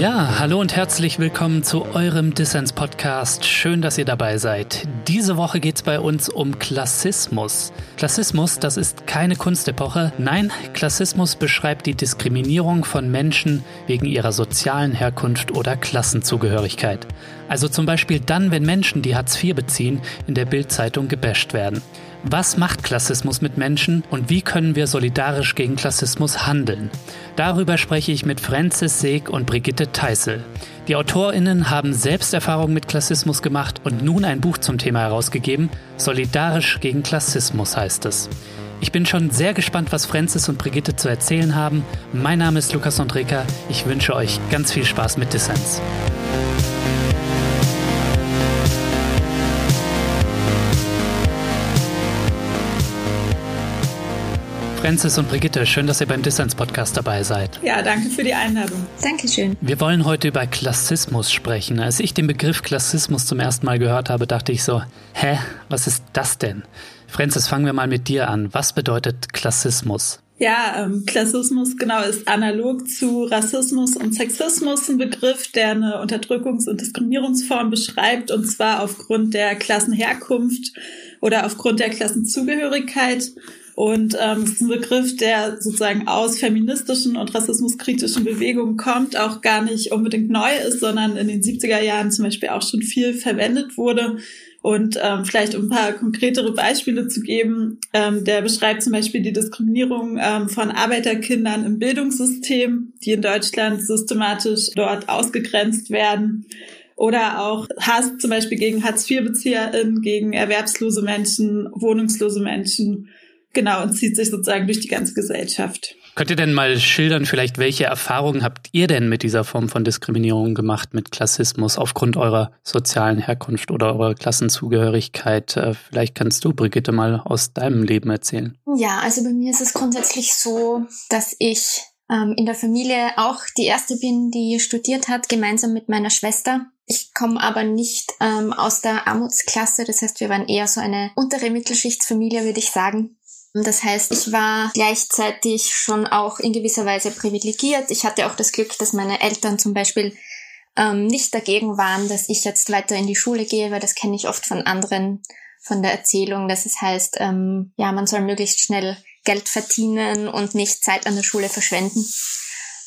Ja, hallo und herzlich willkommen zu eurem Dissens-Podcast. Schön, dass ihr dabei seid. Diese Woche geht es bei uns um Klassismus. Klassismus, das ist keine Kunstepoche. Nein, Klassismus beschreibt die Diskriminierung von Menschen wegen ihrer sozialen Herkunft oder Klassenzugehörigkeit. Also zum Beispiel dann, wenn Menschen, die Hartz IV beziehen, in der Bildzeitung gebasht werden. Was macht Klassismus mit Menschen und wie können wir solidarisch gegen Klassismus handeln? Darüber spreche ich mit Francis Seeg und Brigitte Teissel. Die AutorInnen haben Selbsterfahrung mit Klassismus gemacht und nun ein Buch zum Thema herausgegeben. Solidarisch gegen Klassismus heißt es. Ich bin schon sehr gespannt, was Francis und Brigitte zu erzählen haben. Mein Name ist Lukas Andreka. Ich wünsche euch ganz viel Spaß mit Dissens. Francis und Brigitte, schön, dass ihr beim Dissens-Podcast dabei seid. Ja, danke für die Einladung. Dankeschön. Wir wollen heute über Klassismus sprechen. Als ich den Begriff Klassismus zum ersten Mal gehört habe, dachte ich so, hä, was ist das denn? Francis, fangen wir mal mit dir an. Was bedeutet Klassismus? Ja, ähm, Klassismus genau ist analog zu Rassismus und Sexismus ein Begriff, der eine Unterdrückungs- und Diskriminierungsform beschreibt, und zwar aufgrund der Klassenherkunft oder aufgrund der Klassenzugehörigkeit. Und ähm, es ist ein Begriff, der sozusagen aus feministischen und rassismuskritischen Bewegungen kommt, auch gar nicht unbedingt neu ist, sondern in den 70er Jahren zum Beispiel auch schon viel verwendet wurde. Und ähm, vielleicht um ein paar konkretere Beispiele zu geben, ähm, der beschreibt zum Beispiel die Diskriminierung ähm, von Arbeiterkindern im Bildungssystem, die in Deutschland systematisch dort ausgegrenzt werden. Oder auch Hass zum Beispiel gegen Hartz-IV-BezieherInnen, gegen erwerbslose Menschen, wohnungslose Menschen Genau, und zieht sich sozusagen durch die ganze Gesellschaft. Könnt ihr denn mal schildern, vielleicht welche Erfahrungen habt ihr denn mit dieser Form von Diskriminierung gemacht, mit Klassismus aufgrund eurer sozialen Herkunft oder eurer Klassenzugehörigkeit? Äh, vielleicht kannst du, Brigitte, mal aus deinem Leben erzählen. Ja, also bei mir ist es grundsätzlich so, dass ich ähm, in der Familie auch die erste bin, die studiert hat, gemeinsam mit meiner Schwester. Ich komme aber nicht ähm, aus der Armutsklasse, das heißt, wir waren eher so eine untere Mittelschichtsfamilie, würde ich sagen. Das heißt, ich war gleichzeitig schon auch in gewisser Weise privilegiert. Ich hatte auch das Glück, dass meine Eltern zum Beispiel ähm, nicht dagegen waren, dass ich jetzt weiter in die Schule gehe, weil das kenne ich oft von anderen, von der Erzählung, dass es heißt, ähm, ja, man soll möglichst schnell Geld verdienen und nicht Zeit an der Schule verschwenden.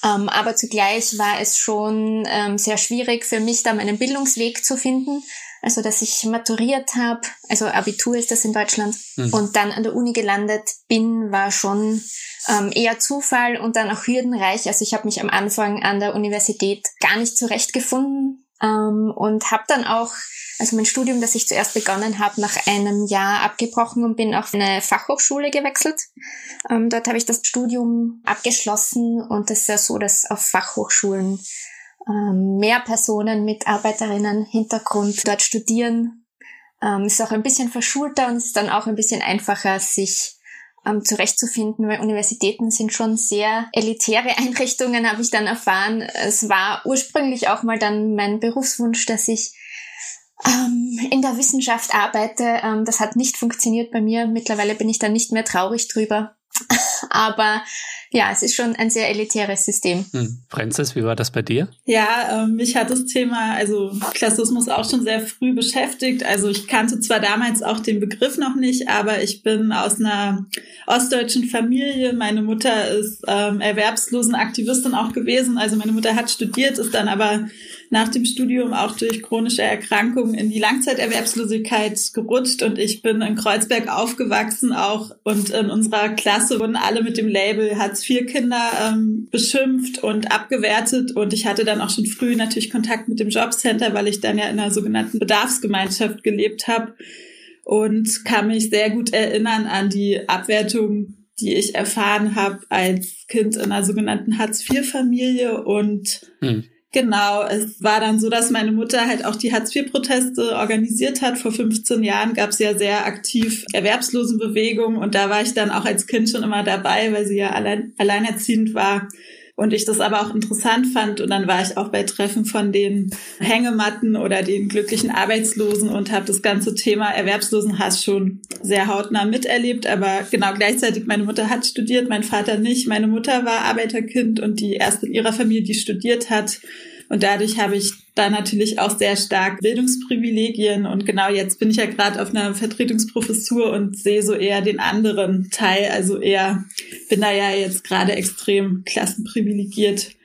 Ähm, aber zugleich war es schon ähm, sehr schwierig für mich, da meinen Bildungsweg zu finden. Also, dass ich maturiert habe, also Abitur ist das in Deutschland, mhm. und dann an der Uni gelandet bin, war schon ähm, eher Zufall und dann auch hürdenreich. Also ich habe mich am Anfang an der Universität gar nicht zurechtgefunden ähm, und habe dann auch, also mein Studium, das ich zuerst begonnen habe, nach einem Jahr abgebrochen und bin auf eine Fachhochschule gewechselt. Ähm, dort habe ich das Studium abgeschlossen und es ist ja so, dass auf Fachhochschulen ähm, mehr Personen mit Arbeiterinnen-Hintergrund dort studieren. Ähm, ist auch ein bisschen verschulter und ist dann auch ein bisschen einfacher, sich ähm, zurechtzufinden, weil Universitäten sind schon sehr elitäre Einrichtungen, habe ich dann erfahren. Es war ursprünglich auch mal dann mein Berufswunsch, dass ich ähm, in der Wissenschaft arbeite. Ähm, das hat nicht funktioniert bei mir. Mittlerweile bin ich da nicht mehr traurig drüber. Aber ja, es ist schon ein sehr elitäres System. Hm. Francis, wie war das bei dir? Ja, ähm, mich hat das Thema, also Klassismus auch schon sehr früh beschäftigt. Also ich kannte zwar damals auch den Begriff noch nicht, aber ich bin aus einer ostdeutschen Familie. Meine Mutter ist ähm, Erwerbslosenaktivistin auch gewesen. Also meine Mutter hat studiert, ist dann aber nach dem Studium auch durch chronische Erkrankungen in die Langzeiterwerbslosigkeit gerutscht und ich bin in Kreuzberg aufgewachsen auch und in unserer Klasse wurden alle mit dem Label Hartz-IV-Kinder ähm, beschimpft und abgewertet und ich hatte dann auch schon früh natürlich Kontakt mit dem Jobcenter, weil ich dann ja in einer sogenannten Bedarfsgemeinschaft gelebt habe und kann mich sehr gut erinnern an die Abwertung die ich erfahren habe als Kind in einer sogenannten Hartz-IV-Familie und hm. Genau, es war dann so, dass meine Mutter halt auch die Hartz-IV-Proteste organisiert hat. Vor 15 Jahren gab es ja sehr aktiv Erwerbslosenbewegungen und da war ich dann auch als Kind schon immer dabei, weil sie ja allein, alleinerziehend war und ich das aber auch interessant fand. Und dann war ich auch bei Treffen von den Hängematten oder den glücklichen Arbeitslosen und habe das ganze Thema Erwerbslosenhass schon sehr hautnah miterlebt. Aber genau gleichzeitig, meine Mutter hat studiert, mein Vater nicht. Meine Mutter war Arbeiterkind und die erste in ihrer Familie, die studiert hat. Und dadurch habe ich da natürlich auch sehr stark Bildungsprivilegien. Und genau jetzt bin ich ja gerade auf einer Vertretungsprofessur und sehe so eher den anderen Teil. Also eher bin da ja jetzt gerade extrem klassenprivilegiert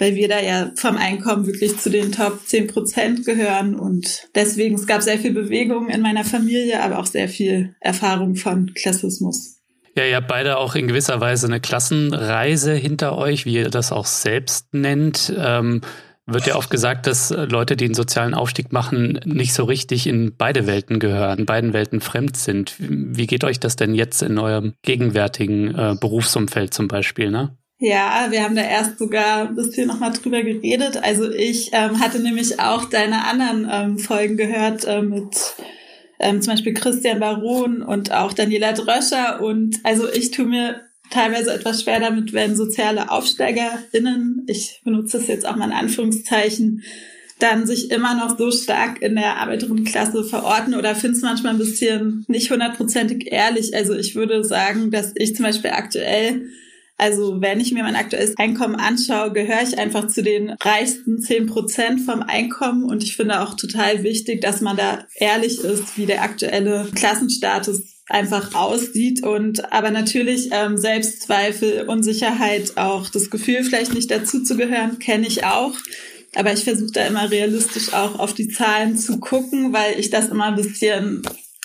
weil wir da ja vom Einkommen wirklich zu den Top 10 Prozent gehören. Und deswegen, es gab sehr viel Bewegung in meiner Familie, aber auch sehr viel Erfahrung von Klassismus. Ja, ihr habt beide auch in gewisser Weise eine Klassenreise hinter euch, wie ihr das auch selbst nennt. Ähm, wird ja oft gesagt, dass Leute, die einen sozialen Aufstieg machen, nicht so richtig in beide Welten gehören, beiden Welten fremd sind. Wie geht euch das denn jetzt in eurem gegenwärtigen äh, Berufsumfeld zum Beispiel, ne? Ja, wir haben da erst sogar ein bisschen nochmal drüber geredet. Also ich ähm, hatte nämlich auch deine anderen ähm, Folgen gehört äh, mit ähm, zum Beispiel Christian Baron und auch Daniela Dröscher. Und also ich tue mir teilweise etwas schwer damit, wenn soziale AufsteigerInnen, ich benutze das jetzt auch mal in Anführungszeichen, dann sich immer noch so stark in der Arbeiterinnenklasse verorten oder finde es manchmal ein bisschen nicht hundertprozentig ehrlich. Also ich würde sagen, dass ich zum Beispiel aktuell also wenn ich mir mein aktuelles Einkommen anschaue, gehöre ich einfach zu den reichsten zehn Prozent vom Einkommen. Und ich finde auch total wichtig, dass man da ehrlich ist, wie der aktuelle Klassenstatus einfach aussieht und aber natürlich ähm, Selbstzweifel, Unsicherheit, auch das Gefühl, vielleicht nicht dazu zu gehören, kenne ich auch. Aber ich versuche da immer realistisch auch auf die Zahlen zu gucken, weil ich das immer ein bisschen,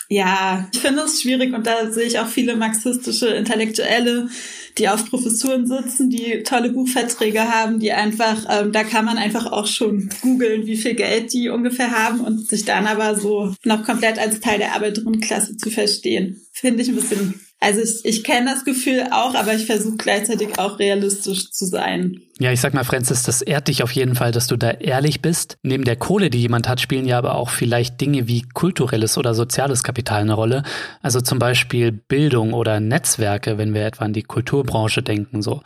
ja, ich finde es schwierig und da sehe ich auch viele marxistische Intellektuelle, die auf Professuren sitzen, die tolle Buchverträge haben, die einfach, ähm, da kann man einfach auch schon googeln, wie viel Geld die ungefähr haben und sich dann aber so noch komplett als Teil der Arbeiterinnenklasse zu verstehen. Finde ich ein bisschen also ich, ich kenne das Gefühl auch, aber ich versuche gleichzeitig auch realistisch zu sein. Ja, ich sag mal, Francis, das ehrt dich auf jeden Fall, dass du da ehrlich bist. Neben der Kohle, die jemand hat, spielen ja aber auch vielleicht Dinge wie kulturelles oder soziales Kapital eine Rolle. Also zum Beispiel Bildung oder Netzwerke, wenn wir etwa an die Kulturbranche denken, so.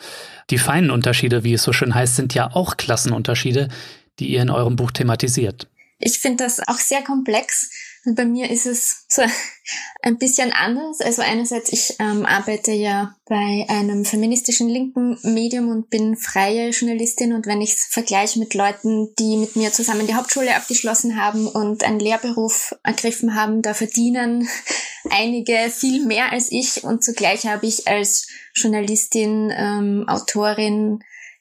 Die feinen Unterschiede, wie es so schön heißt, sind ja auch Klassenunterschiede, die ihr in eurem Buch thematisiert. Ich finde das auch sehr komplex und bei mir ist es so ein bisschen anders. Also einerseits, ich ähm, arbeite ja bei einem feministischen linken Medium und bin freie Journalistin. Und wenn ich es vergleiche mit Leuten, die mit mir zusammen die Hauptschule abgeschlossen haben und einen Lehrberuf ergriffen haben, da verdienen einige viel mehr als ich. Und zugleich habe ich als Journalistin, ähm, Autorin,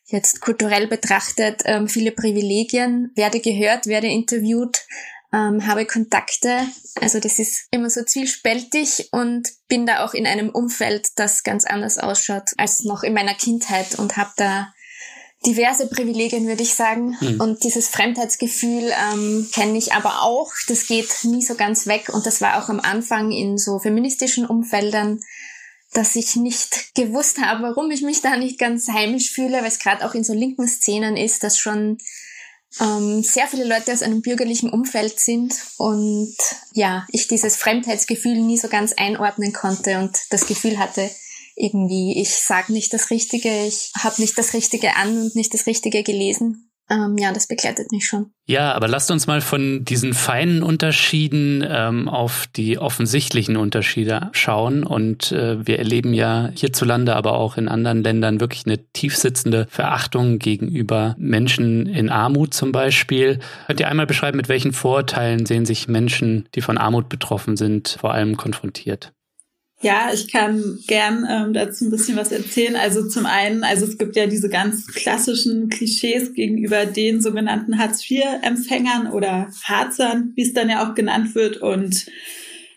jetzt kulturell betrachtet ähm, viele Privilegien, werde gehört, werde interviewt, ähm, habe Kontakte. Also das ist immer so zwiespältig und bin da auch in einem Umfeld, das ganz anders ausschaut als noch in meiner Kindheit und habe da diverse Privilegien, würde ich sagen. Mhm. Und dieses Fremdheitsgefühl ähm, kenne ich aber auch. Das geht nie so ganz weg. Und das war auch am Anfang in so feministischen Umfeldern, dass ich nicht gewusst habe, warum ich mich da nicht ganz heimisch fühle, weil es gerade auch in so linken Szenen ist, dass schon ähm, sehr viele Leute aus einem bürgerlichen Umfeld sind und ja, ich dieses Fremdheitsgefühl nie so ganz einordnen konnte und das Gefühl hatte, irgendwie, ich sage nicht das Richtige, ich habe nicht das Richtige an und nicht das Richtige gelesen ähm, ja, das begleitet mich schon. Ja, aber lasst uns mal von diesen feinen Unterschieden ähm, auf die offensichtlichen Unterschiede schauen. Und äh, wir erleben ja hierzulande, aber auch in anderen Ländern wirklich eine tiefsitzende Verachtung gegenüber Menschen in Armut zum Beispiel. Könnt ihr einmal beschreiben, mit welchen Vorurteilen sehen sich Menschen, die von Armut betroffen sind, vor allem konfrontiert? Ja, ich kann gern ähm, dazu ein bisschen was erzählen. Also zum einen, also es gibt ja diese ganz klassischen Klischees gegenüber den sogenannten Hartz-IV-Empfängern oder Harzern, wie es dann ja auch genannt wird. Und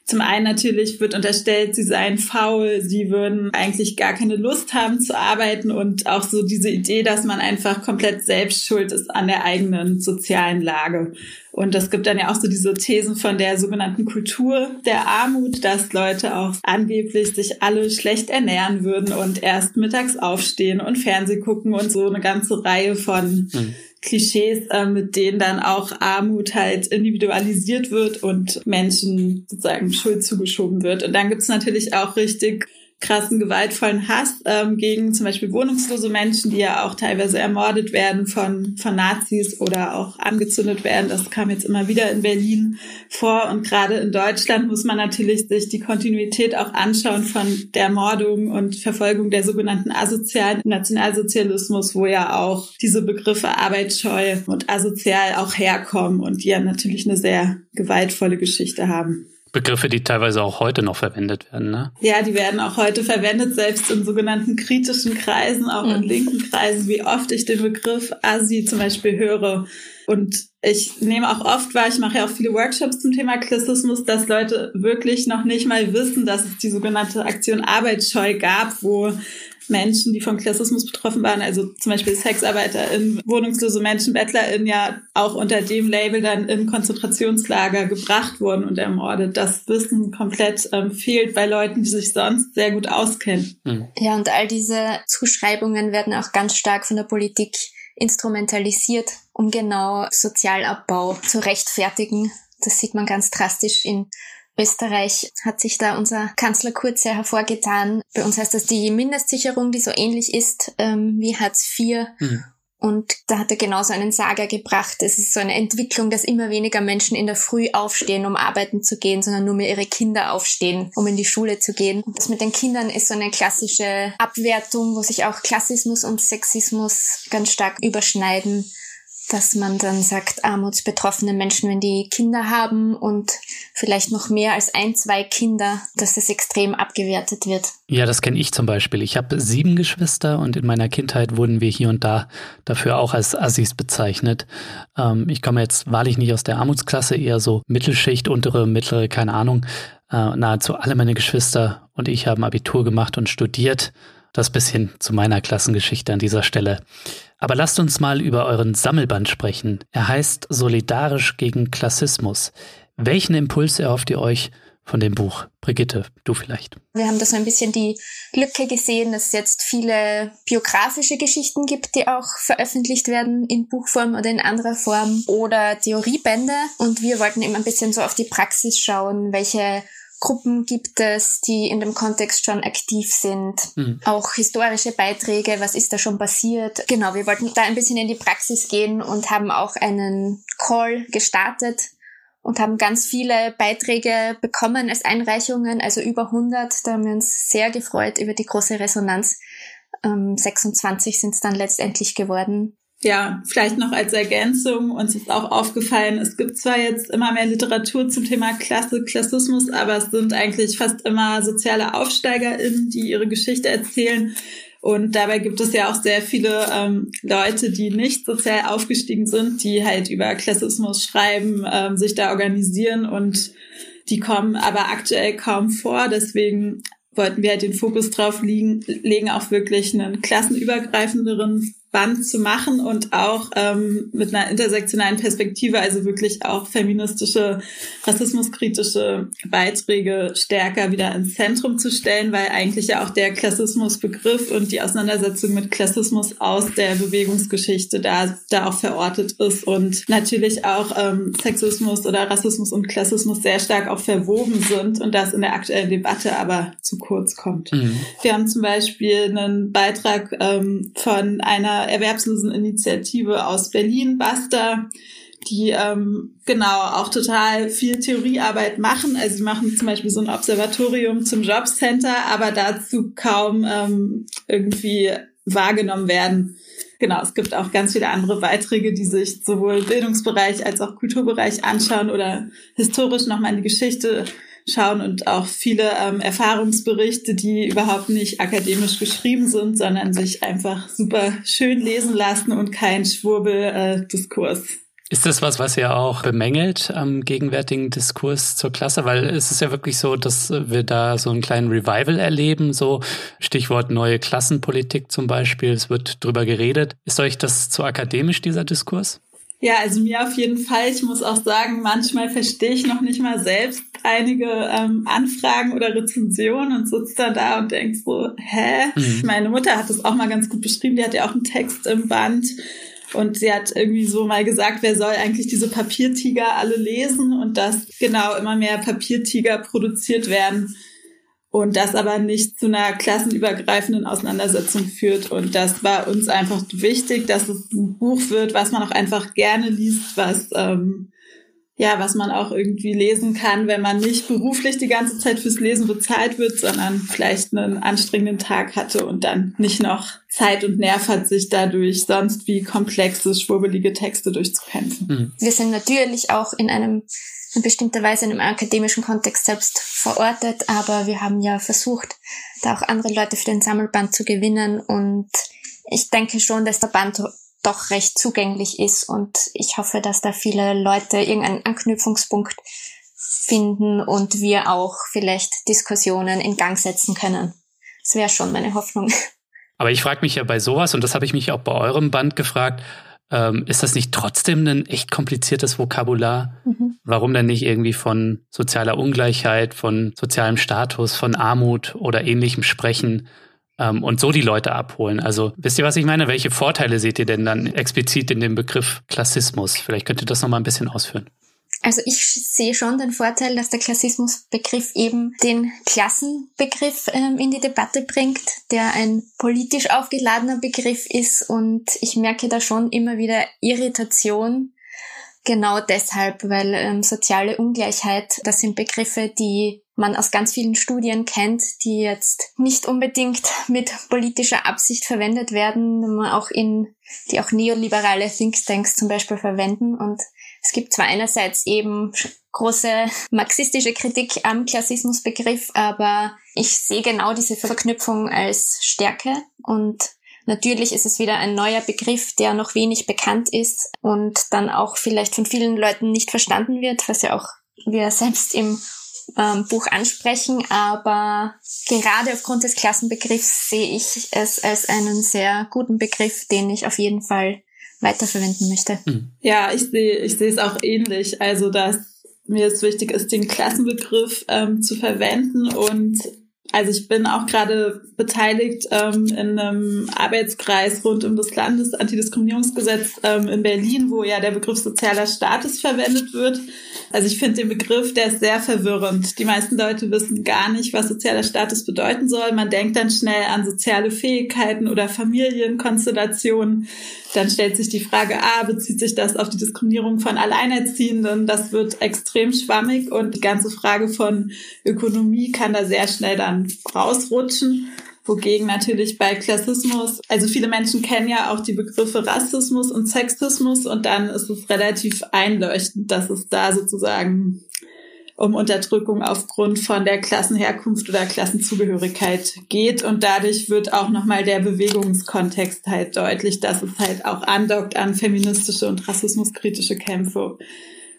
zum einen natürlich wird unterstellt, sie seien faul, sie würden eigentlich gar keine Lust haben zu arbeiten und auch so diese Idee, dass man einfach komplett selbst schuld ist an der eigenen sozialen Lage. Und es gibt dann ja auch so diese Thesen von der sogenannten Kultur der Armut, dass Leute auch angeblich sich alle schlecht ernähren würden und erst mittags aufstehen und Fernseh gucken und so eine ganze Reihe von mhm. Klischees, äh, mit denen dann auch Armut halt individualisiert wird und Menschen sozusagen Schuld zugeschoben wird. Und dann gibt's natürlich auch richtig krassen, gewaltvollen Hass ähm, gegen zum Beispiel wohnungslose Menschen, die ja auch teilweise ermordet werden von, von Nazis oder auch angezündet werden. Das kam jetzt immer wieder in Berlin vor. Und gerade in Deutschland muss man natürlich sich die Kontinuität auch anschauen von der Mordung und Verfolgung der sogenannten asozialen Nationalsozialismus, wo ja auch diese Begriffe arbeitsscheu und asozial auch herkommen und die ja natürlich eine sehr gewaltvolle Geschichte haben. Begriffe, die teilweise auch heute noch verwendet werden, ne? Ja, die werden auch heute verwendet, selbst in sogenannten kritischen Kreisen, auch mhm. in linken Kreisen, wie oft ich den Begriff Asi zum Beispiel höre. Und ich nehme auch oft wahr, ich mache ja auch viele Workshops zum Thema Klassismus, dass Leute wirklich noch nicht mal wissen, dass es die sogenannte Aktion Arbeitsscheu gab, wo Menschen, die vom Klassismus betroffen waren, also zum Beispiel SexarbeiterInnen, wohnungslose Menschen, BettlerInnen ja auch unter dem Label dann in Konzentrationslager gebracht wurden und ermordet. Das Wissen komplett ähm, fehlt bei Leuten, die sich sonst sehr gut auskennen. Mhm. Ja, und all diese Zuschreibungen werden auch ganz stark von der Politik instrumentalisiert, um genau Sozialabbau zu rechtfertigen. Das sieht man ganz drastisch in Österreich hat sich da unser Kanzler Kurz sehr hervorgetan. Bei uns heißt das die Mindestsicherung, die so ähnlich ist ähm, wie Hartz IV. Mhm. Und da hat er genauso einen Sager gebracht. Es ist so eine Entwicklung, dass immer weniger Menschen in der Früh aufstehen, um arbeiten zu gehen, sondern nur mehr ihre Kinder aufstehen, um in die Schule zu gehen. Und das mit den Kindern ist so eine klassische Abwertung, wo sich auch Klassismus und Sexismus ganz stark überschneiden dass man dann sagt, armutsbetroffene Menschen, wenn die Kinder haben und vielleicht noch mehr als ein, zwei Kinder, dass es extrem abgewertet wird. Ja, das kenne ich zum Beispiel. Ich habe sieben Geschwister und in meiner Kindheit wurden wir hier und da dafür auch als Assis bezeichnet. Ähm, ich komme jetzt wahrlich nicht aus der Armutsklasse, eher so Mittelschicht, untere, mittlere, keine Ahnung. Äh, nahezu alle meine Geschwister und ich haben Abitur gemacht und studiert. Das bisschen zu meiner Klassengeschichte an dieser Stelle. Aber lasst uns mal über euren Sammelband sprechen. Er heißt Solidarisch gegen Klassismus. Welchen Impuls erhofft ihr euch von dem Buch? Brigitte, du vielleicht. Wir haben da so ein bisschen die Lücke gesehen, dass es jetzt viele biografische Geschichten gibt, die auch veröffentlicht werden in Buchform oder in anderer Form oder Theoriebände. Und wir wollten eben ein bisschen so auf die Praxis schauen, welche Gruppen gibt es, die in dem Kontext schon aktiv sind. Mhm. Auch historische Beiträge, was ist da schon passiert. Genau, wir wollten da ein bisschen in die Praxis gehen und haben auch einen Call gestartet und haben ganz viele Beiträge bekommen als Einreichungen, also über 100. Da haben wir uns sehr gefreut über die große Resonanz. Ähm, 26 sind es dann letztendlich geworden ja, vielleicht noch als Ergänzung, uns ist auch aufgefallen, es gibt zwar jetzt immer mehr Literatur zum Thema Klasse, Klassismus, aber es sind eigentlich fast immer soziale AufsteigerInnen, die ihre Geschichte erzählen. Und dabei gibt es ja auch sehr viele ähm, Leute, die nicht sozial aufgestiegen sind, die halt über Klassismus schreiben, ähm, sich da organisieren und die kommen aber aktuell kaum vor. Deswegen wollten wir halt den Fokus drauf liegen, legen, auf wirklich einen klassenübergreifenderen Band zu machen und auch ähm, mit einer intersektionalen Perspektive, also wirklich auch feministische, rassismuskritische Beiträge stärker wieder ins Zentrum zu stellen, weil eigentlich ja auch der Klassismusbegriff und die Auseinandersetzung mit Klassismus aus der Bewegungsgeschichte da, da auch verortet ist und natürlich auch ähm, Sexismus oder Rassismus und Klassismus sehr stark auch verwoben sind und das in der aktuellen Debatte aber zu kurz kommt. Mhm. Wir haben zum Beispiel einen Beitrag ähm, von einer Erwerbsloseninitiative aus Berlin, Basta, die ähm, genau auch total viel Theoriearbeit machen. Also sie machen zum Beispiel so ein Observatorium zum Jobcenter, aber dazu kaum ähm, irgendwie wahrgenommen werden. Genau, es gibt auch ganz viele andere Beiträge, die sich sowohl Bildungsbereich als auch Kulturbereich anschauen oder historisch nochmal in die Geschichte schauen und auch viele ähm, Erfahrungsberichte, die überhaupt nicht akademisch geschrieben sind, sondern sich einfach super schön lesen lassen und kein Schwurbel-Diskurs. Äh, ist das was, was ihr auch bemängelt am gegenwärtigen Diskurs zur Klasse? Weil es ist ja wirklich so, dass wir da so einen kleinen Revival erleben, so Stichwort neue Klassenpolitik zum Beispiel. Es wird drüber geredet. Ist euch das zu akademisch, dieser Diskurs? Ja, also mir auf jeden Fall. Ich muss auch sagen, manchmal verstehe ich noch nicht mal selbst einige ähm, Anfragen oder Rezensionen und sitze dann da und denk so, hä? Mhm. Meine Mutter hat das auch mal ganz gut beschrieben. Die hat ja auch einen Text im Band. Und sie hat irgendwie so mal gesagt, wer soll eigentlich diese Papiertiger alle lesen und dass genau immer mehr Papiertiger produziert werden. Und das aber nicht zu einer klassenübergreifenden Auseinandersetzung führt. Und das war uns einfach wichtig, dass es ein Buch wird, was man auch einfach gerne liest, was ähm, ja, was man auch irgendwie lesen kann, wenn man nicht beruflich die ganze Zeit fürs Lesen bezahlt wird, sondern vielleicht einen anstrengenden Tag hatte und dann nicht noch Zeit und Nerv hat, sich dadurch sonst wie komplexe, schwurbelige Texte durchzukämpfen. Mhm. Wir sind natürlich auch in einem in bestimmter Weise in einem akademischen Kontext selbst verortet, aber wir haben ja versucht, da auch andere Leute für den Sammelband zu gewinnen und ich denke schon, dass der Band doch recht zugänglich ist und ich hoffe, dass da viele Leute irgendeinen Anknüpfungspunkt finden und wir auch vielleicht Diskussionen in Gang setzen können. Das wäre schon meine Hoffnung. Aber ich frage mich ja bei sowas, und das habe ich mich auch bei eurem Band gefragt, ähm, ist das nicht trotzdem ein echt kompliziertes Vokabular? Mhm. Warum denn nicht irgendwie von sozialer Ungleichheit, von sozialem Status, von Armut oder ähnlichem sprechen? ähm, und so die Leute abholen. Also wisst ihr, was ich meine? Welche Vorteile seht ihr denn dann explizit in dem Begriff Klassismus? Vielleicht könnt ihr das nochmal ein bisschen ausführen. Also ich sehe schon den Vorteil, dass der Klassismusbegriff eben den Klassenbegriff ähm, in die Debatte bringt, der ein politisch aufgeladener Begriff ist und ich merke da schon immer wieder Irritation. Genau deshalb, weil ähm, soziale Ungleichheit, das sind Begriffe, die man aus ganz vielen Studien kennt, die jetzt nicht unbedingt mit politischer Absicht verwendet werden, auch in, die auch neoliberale Thinktanks zum Beispiel verwenden. Und es gibt zwar einerseits eben große marxistische Kritik am Klassismusbegriff, aber ich sehe genau diese Verknüpfung als Stärke. Und Natürlich ist es wieder ein neuer Begriff, der noch wenig bekannt ist und dann auch vielleicht von vielen Leuten nicht verstanden wird, was ja auch wir selbst im ähm, Buch ansprechen, aber gerade aufgrund des Klassenbegriffs sehe ich es als einen sehr guten Begriff, den ich auf jeden Fall weiterverwenden möchte. Mhm. Ja, ich sehe, ich sehe es auch ähnlich. Also, dass mir es wichtig ist, den Klassenbegriff ähm, zu verwenden und also ich bin auch gerade beteiligt ähm, in einem Arbeitskreis rund um das Landesantidiskriminierungsgesetz ähm, in Berlin, wo ja der Begriff sozialer Status verwendet wird. Also ich finde den Begriff, der ist sehr verwirrend. Die meisten Leute wissen gar nicht, was sozialer Status bedeuten soll. Man denkt dann schnell an soziale Fähigkeiten oder Familienkonstellationen. Dann stellt sich die Frage, ah, bezieht sich das auf die Diskriminierung von Alleinerziehenden? Das wird extrem schwammig und die ganze Frage von Ökonomie kann da sehr schnell dann rausrutschen. Wogegen natürlich bei Klassismus, also viele Menschen kennen ja auch die Begriffe Rassismus und Sexismus und dann ist es relativ einleuchtend, dass es da sozusagen um Unterdrückung aufgrund von der Klassenherkunft oder Klassenzugehörigkeit geht und dadurch wird auch nochmal der Bewegungskontext halt deutlich, dass es halt auch andockt an feministische und rassismuskritische Kämpfe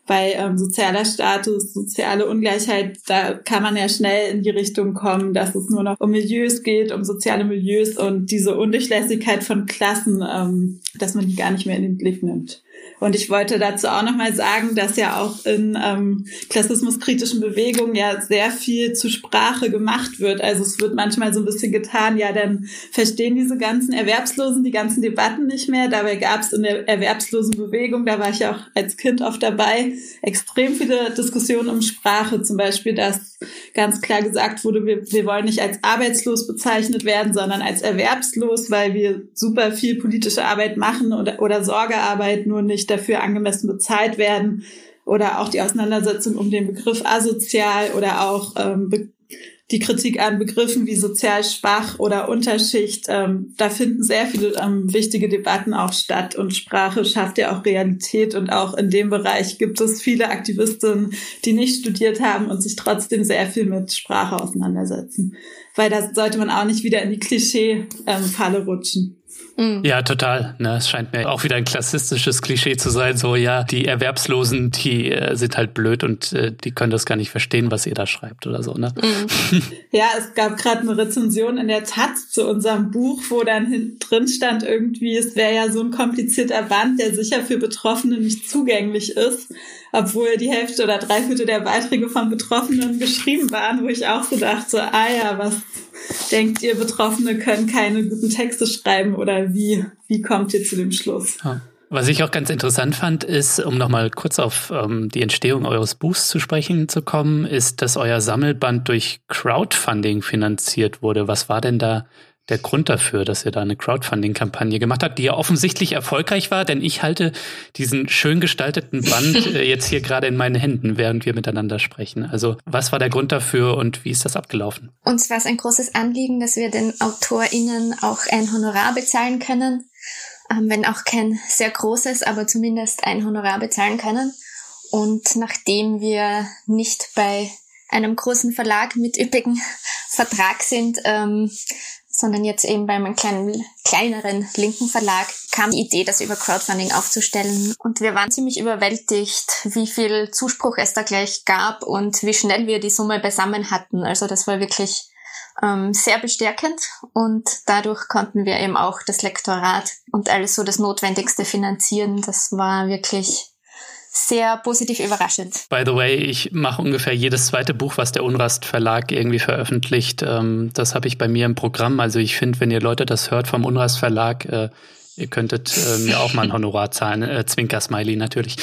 bei ähm, sozialer Status, soziale Ungleichheit, da kann man ja schnell in die Richtung kommen, dass es nur noch um Milieus geht, um soziale Milieus und diese Undurchlässigkeit von Klassen, ähm, dass man die gar nicht mehr in den Blick nimmt. Und ich wollte dazu auch nochmal sagen, dass ja auch in ähm, klassismuskritischen Bewegungen ja sehr viel zu Sprache gemacht wird. Also es wird manchmal so ein bisschen getan, ja, dann verstehen diese ganzen Erwerbslosen die ganzen Debatten nicht mehr. Dabei gab es in der erwerbslosen Bewegung, da war ich auch als Kind oft dabei, extrem viele Diskussionen um Sprache. Zum Beispiel, dass ganz klar gesagt wurde, wir, wir wollen nicht als arbeitslos bezeichnet werden, sondern als erwerbslos, weil wir super viel politische Arbeit machen oder, oder Sorgearbeit, nur nicht dafür angemessen bezahlt werden oder auch die Auseinandersetzung um den Begriff asozial oder auch ähm, die Kritik an Begriffen wie sozial schwach oder Unterschicht. Ähm, da finden sehr viele ähm, wichtige Debatten auch statt und Sprache schafft ja auch Realität und auch in dem Bereich gibt es viele Aktivistinnen, die nicht studiert haben und sich trotzdem sehr viel mit Sprache auseinandersetzen. Weil da sollte man auch nicht wieder in die Klischee-Falle ähm, rutschen. Mhm. Ja, total. Ne, es scheint mir auch wieder ein klassistisches Klischee zu sein. So, ja, die Erwerbslosen, die äh, sind halt blöd und äh, die können das gar nicht verstehen, was ihr da schreibt oder so. Ne? Mhm. ja, es gab gerade eine Rezension in der Taz zu unserem Buch, wo dann drin stand irgendwie, es wäre ja so ein komplizierter Band, der sicher für Betroffene nicht zugänglich ist obwohl die Hälfte oder drei Viertel der Beiträge von Betroffenen geschrieben waren, wo ich auch so dachte, ah ja, was denkt ihr, Betroffene können keine guten Texte schreiben oder wie, wie kommt ihr zu dem Schluss? Ja. Was ich auch ganz interessant fand, ist, um nochmal kurz auf ähm, die Entstehung eures Buchs zu sprechen zu kommen, ist, dass euer Sammelband durch Crowdfunding finanziert wurde. Was war denn da der Grund dafür, dass ihr da eine Crowdfunding-Kampagne gemacht habt, die ja offensichtlich erfolgreich war, denn ich halte diesen schön gestalteten Band äh, jetzt hier gerade in meinen Händen, während wir miteinander sprechen. Also was war der Grund dafür und wie ist das abgelaufen? Uns war es ein großes Anliegen, dass wir den AutorInnen auch ein Honorar bezahlen können, ähm, wenn auch kein sehr großes, aber zumindest ein Honorar bezahlen können. Und nachdem wir nicht bei einem großen Verlag mit üppigem Vertrag sind, ähm, sondern jetzt eben bei einem kleinen, kleineren linken Verlag kam die Idee, das über Crowdfunding aufzustellen. Und wir waren ziemlich überwältigt, wie viel Zuspruch es da gleich gab und wie schnell wir die Summe beisammen hatten. Also das war wirklich ähm, sehr bestärkend und dadurch konnten wir eben auch das Lektorat und alles so das Notwendigste finanzieren. Das war wirklich sehr positiv überraschend. By the way, ich mache ungefähr jedes zweite Buch, was der Unrast Verlag irgendwie veröffentlicht. Ähm, das habe ich bei mir im Programm. Also ich finde, wenn ihr Leute das hört vom Unrast Verlag, äh, Ihr könntet äh, mir auch mal ein Honorar zahlen. Äh, Zwinker-Smiley natürlich.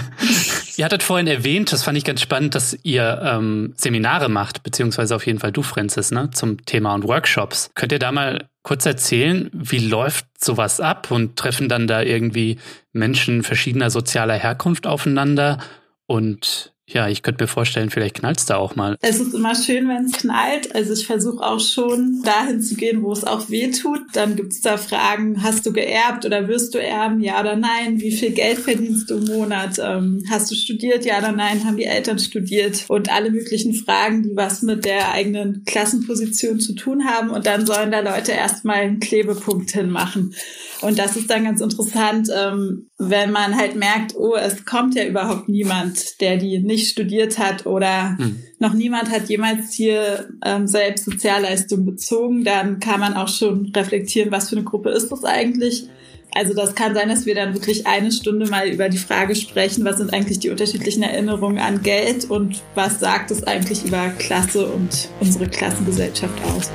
ihr hattet vorhin erwähnt, das fand ich ganz spannend, dass ihr ähm, Seminare macht, beziehungsweise auf jeden Fall du, Francis, ne, zum Thema und Workshops. Könnt ihr da mal kurz erzählen, wie läuft sowas ab und treffen dann da irgendwie Menschen verschiedener sozialer Herkunft aufeinander? Und ja, ich könnte mir vorstellen, vielleicht knallt es da auch mal. Es ist immer schön, wenn es knallt. Also ich versuche auch schon dahin zu gehen, wo es auch weh tut. Dann gibt es da Fragen, hast du geerbt oder wirst du erben? Ja oder nein? Wie viel Geld verdienst du im Monat? Ähm, hast du studiert? Ja oder nein? Haben die Eltern studiert? Und alle möglichen Fragen, die was mit der eigenen Klassenposition zu tun haben. Und dann sollen da Leute erstmal einen Klebepunkt hinmachen. Und das ist dann ganz interessant, ähm, wenn man halt merkt, oh, es kommt ja überhaupt niemand, der die nicht studiert hat oder hm. noch niemand hat jemals hier ähm, selbst Sozialleistung bezogen, dann kann man auch schon reflektieren, was für eine Gruppe ist das eigentlich. Also das kann sein, dass wir dann wirklich eine Stunde mal über die Frage sprechen, was sind eigentlich die unterschiedlichen Erinnerungen an Geld und was sagt es eigentlich über Klasse und unsere Klassengesellschaft aus.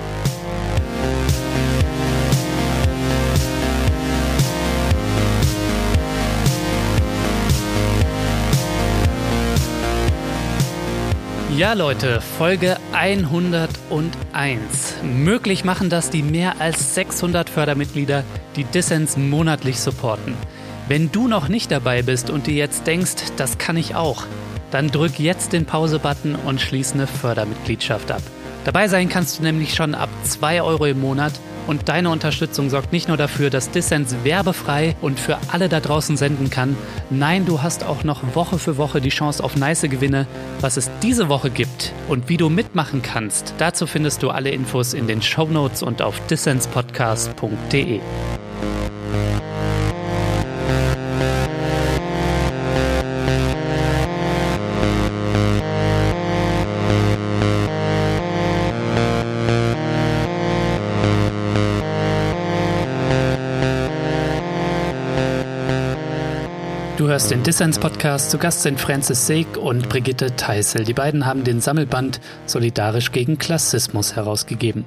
Ja, Leute, Folge 101. Möglich machen das die mehr als 600 Fördermitglieder, die Dissens monatlich supporten. Wenn du noch nicht dabei bist und dir jetzt denkst, das kann ich auch, dann drück jetzt den Pause-Button und schließ eine Fördermitgliedschaft ab. Dabei sein kannst du nämlich schon ab 2 Euro im Monat und deine Unterstützung sorgt nicht nur dafür, dass Dissens werbefrei und für alle da draußen senden kann. Nein, du hast auch noch Woche für Woche die Chance auf nice Gewinne. Was es diese Woche gibt und wie du mitmachen kannst, dazu findest du alle Infos in den Show Notes und auf dissenspodcast.de. hörst den Dissens-Podcast. Zu Gast sind Francis Seeg und Brigitte Teissel. Die beiden haben den Sammelband Solidarisch gegen Klassismus herausgegeben.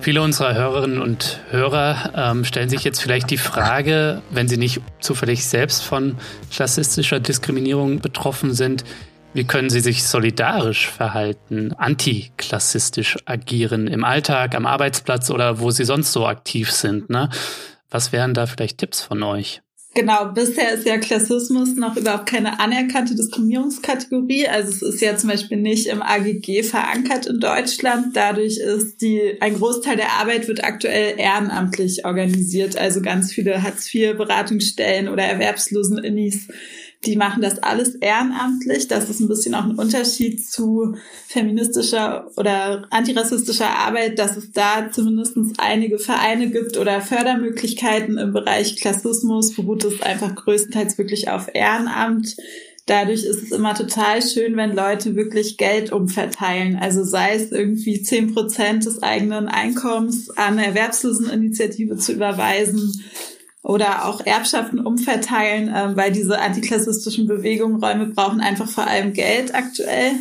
Viele unserer Hörerinnen und Hörer ähm, stellen sich jetzt vielleicht die Frage, wenn sie nicht zufällig selbst von klassistischer Diskriminierung betroffen sind, wie können sie sich solidarisch verhalten, antiklassistisch agieren im Alltag, am Arbeitsplatz oder wo sie sonst so aktiv sind? Ne? Was wären da vielleicht Tipps von euch? Genau, bisher ist ja Klassismus noch überhaupt keine anerkannte Diskriminierungskategorie. Also es ist ja zum Beispiel nicht im AGG verankert in Deutschland. Dadurch ist die, ein Großteil der Arbeit wird aktuell ehrenamtlich organisiert. Also ganz viele Hartz-IV-Beratungsstellen oder Erwerbslosen-Innis die machen das alles ehrenamtlich. Das ist ein bisschen auch ein Unterschied zu feministischer oder antirassistischer Arbeit, dass es da zumindest einige Vereine gibt oder Fördermöglichkeiten im Bereich Klassismus, beruht es einfach größtenteils wirklich auf Ehrenamt. Dadurch ist es immer total schön, wenn Leute wirklich Geld umverteilen. Also sei es irgendwie zehn Prozent des eigenen Einkommens an eine Erwerbsloseninitiative zu überweisen oder auch Erbschaften umverteilen, äh, weil diese antiklassistischen Bewegungen Räume brauchen einfach vor allem Geld aktuell.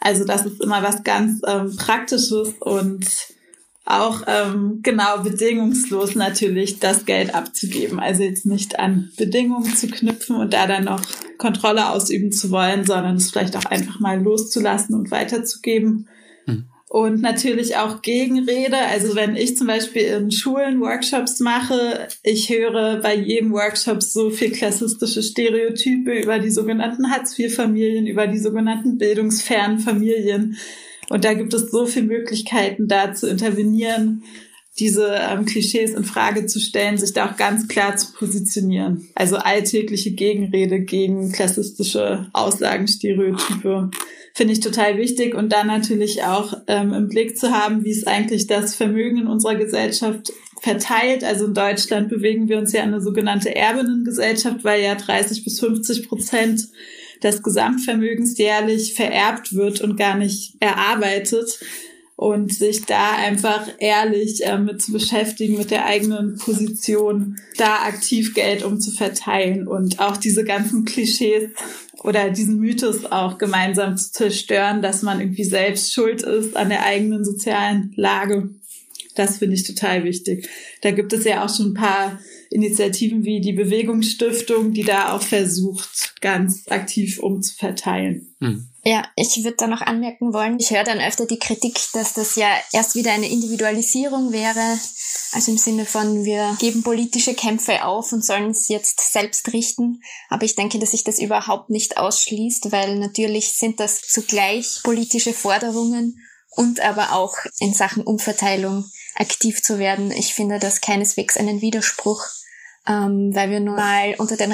Also das ist immer was ganz ähm, Praktisches und auch ähm, genau bedingungslos natürlich das Geld abzugeben. Also jetzt nicht an Bedingungen zu knüpfen und da dann noch Kontrolle ausüben zu wollen, sondern es vielleicht auch einfach mal loszulassen und weiterzugeben. Und natürlich auch Gegenrede. Also wenn ich zum Beispiel in Schulen Workshops mache, ich höre bei jedem Workshop so viel klassistische Stereotype über die sogenannten Hartz-IV-Familien, über die sogenannten bildungsfernen Familien. Und da gibt es so viele Möglichkeiten, da zu intervenieren, diese ähm, Klischees in Frage zu stellen, sich da auch ganz klar zu positionieren. Also alltägliche Gegenrede gegen klassistische Aussagen, Stereotype finde ich total wichtig und dann natürlich auch ähm, im Blick zu haben, wie es eigentlich das Vermögen in unserer Gesellschaft verteilt. Also in Deutschland bewegen wir uns ja in eine sogenannte Erbinnengesellschaft, weil ja 30 bis 50 Prozent des Gesamtvermögens jährlich vererbt wird und gar nicht erarbeitet und sich da einfach ehrlich äh, mit zu beschäftigen, mit der eigenen Position, da aktiv Geld um zu verteilen und auch diese ganzen Klischees oder diesen Mythos auch gemeinsam zu zerstören, dass man irgendwie selbst schuld ist an der eigenen sozialen Lage. Das finde ich total wichtig. Da gibt es ja auch schon ein paar Initiativen wie die Bewegungsstiftung, die da auch versucht, ganz aktiv umzuverteilen. Hm. Ja, ich würde da noch anmerken wollen, ich höre dann öfter die Kritik, dass das ja erst wieder eine Individualisierung wäre, also im Sinne von, wir geben politische Kämpfe auf und sollen es jetzt selbst richten. Aber ich denke, dass sich das überhaupt nicht ausschließt, weil natürlich sind das zugleich politische Forderungen und aber auch in Sachen Umverteilung aktiv zu werden. Ich finde das keineswegs einen Widerspruch, ähm, weil wir nun mal unter den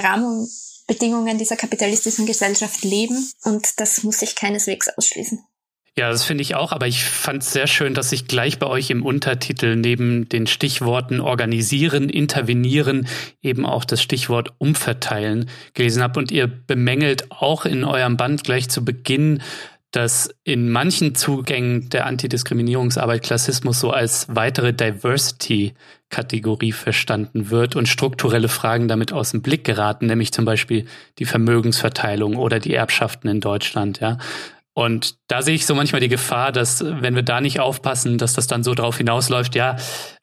Rahmenbedingungen dieser kapitalistischen Gesellschaft leben und das muss sich keineswegs ausschließen. Ja, das finde ich auch, aber ich fand es sehr schön, dass ich gleich bei euch im Untertitel neben den Stichworten organisieren, intervenieren eben auch das Stichwort umverteilen gelesen habe und ihr bemängelt auch in eurem Band gleich zu Beginn, dass in manchen Zugängen der Antidiskriminierungsarbeit Klassismus so als weitere Diversity-Kategorie verstanden wird und strukturelle Fragen damit aus dem Blick geraten, nämlich zum Beispiel die Vermögensverteilung oder die Erbschaften in Deutschland, ja. Und da sehe ich so manchmal die Gefahr, dass wenn wir da nicht aufpassen, dass das dann so drauf hinausläuft, ja,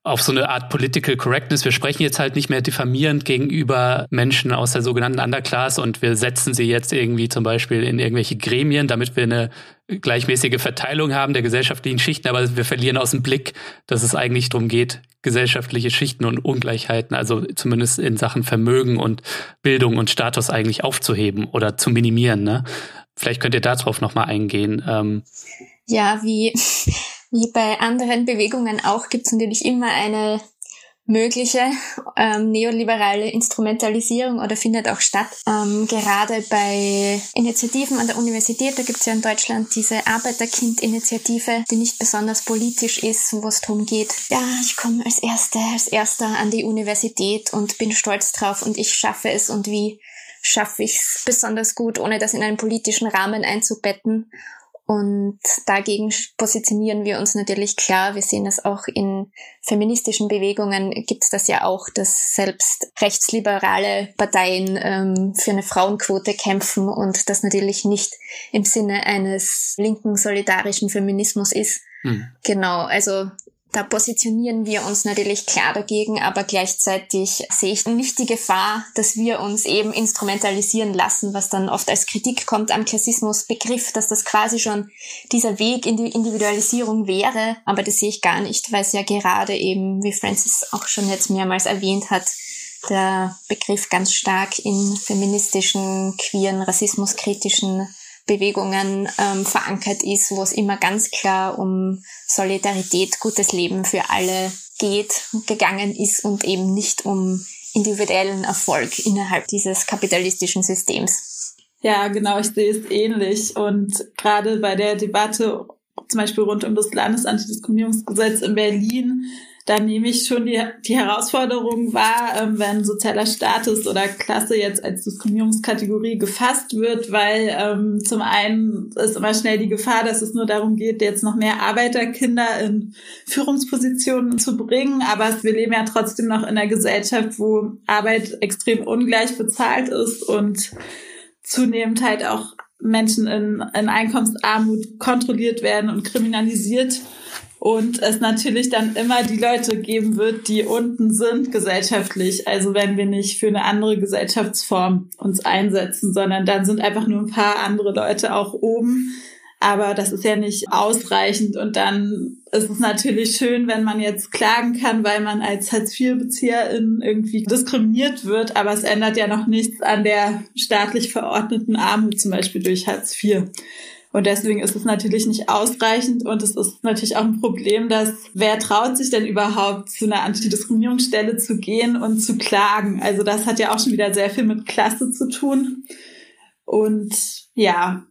auf so eine Art Political Correctness. Wir sprechen jetzt halt nicht mehr diffamierend gegenüber Menschen aus der sogenannten Underclass und wir setzen sie jetzt irgendwie zum Beispiel in irgendwelche Gremien, damit wir eine gleichmäßige Verteilung haben der gesellschaftlichen Schichten, aber wir verlieren aus dem Blick, dass es eigentlich darum geht, gesellschaftliche Schichten und Ungleichheiten, also zumindest in Sachen Vermögen und Bildung und Status eigentlich aufzuheben oder zu minimieren. Ne? Vielleicht könnt ihr darauf nochmal eingehen. Ähm ja, wie, wie bei anderen Bewegungen auch gibt es natürlich immer eine mögliche ähm, neoliberale Instrumentalisierung oder findet auch statt. Ähm, gerade bei Initiativen an der Universität, da gibt es ja in Deutschland diese Arbeiterkind-Initiative, die nicht besonders politisch ist, wo es darum geht, ja, ich komme als Erste, als Erster an die Universität und bin stolz drauf und ich schaffe es und wie schaffe ich es besonders gut, ohne das in einen politischen Rahmen einzubetten. Und dagegen positionieren wir uns natürlich klar. Wir sehen es auch in feministischen Bewegungen gibt es das ja auch, dass selbst rechtsliberale Parteien ähm, für eine Frauenquote kämpfen und das natürlich nicht im Sinne eines linken solidarischen Feminismus ist. Hm. Genau, also da positionieren wir uns natürlich klar dagegen, aber gleichzeitig sehe ich nicht die Gefahr, dass wir uns eben instrumentalisieren lassen, was dann oft als Kritik kommt am Klassismusbegriff, dass das quasi schon dieser Weg in die Individualisierung wäre. Aber das sehe ich gar nicht, weil es ja gerade eben, wie Francis auch schon jetzt mehrmals erwähnt hat, der Begriff ganz stark in feministischen, queeren, rassismuskritischen Bewegungen ähm, verankert ist, wo es immer ganz klar um Solidarität, gutes Leben für alle geht, gegangen ist und eben nicht um individuellen Erfolg innerhalb dieses kapitalistischen Systems. Ja, genau, ich sehe es ähnlich. Und gerade bei der Debatte zum Beispiel rund um das Landesantidiskriminierungsgesetz in Berlin da nehme ich schon die, die Herausforderung wahr, ähm, wenn sozialer Status oder Klasse jetzt als Diskriminierungskategorie gefasst wird, weil ähm, zum einen ist immer schnell die Gefahr, dass es nur darum geht, jetzt noch mehr Arbeiterkinder in Führungspositionen zu bringen. Aber wir leben ja trotzdem noch in einer Gesellschaft, wo Arbeit extrem ungleich bezahlt ist und zunehmend halt auch Menschen in, in Einkommensarmut kontrolliert werden und kriminalisiert und es natürlich dann immer die Leute geben wird, die unten sind gesellschaftlich. Also wenn wir nicht für eine andere Gesellschaftsform uns einsetzen, sondern dann sind einfach nur ein paar andere Leute auch oben. Aber das ist ja nicht ausreichend. Und dann ist es natürlich schön, wenn man jetzt klagen kann, weil man als Hartz-IV-Bezieherin irgendwie diskriminiert wird. Aber es ändert ja noch nichts an der staatlich verordneten Armut, zum Beispiel durch Hartz IV. Und deswegen ist es natürlich nicht ausreichend und es ist natürlich auch ein Problem, dass wer traut sich denn überhaupt zu einer Antidiskriminierungsstelle zu gehen und zu klagen? Also das hat ja auch schon wieder sehr viel mit Klasse zu tun. Und ja,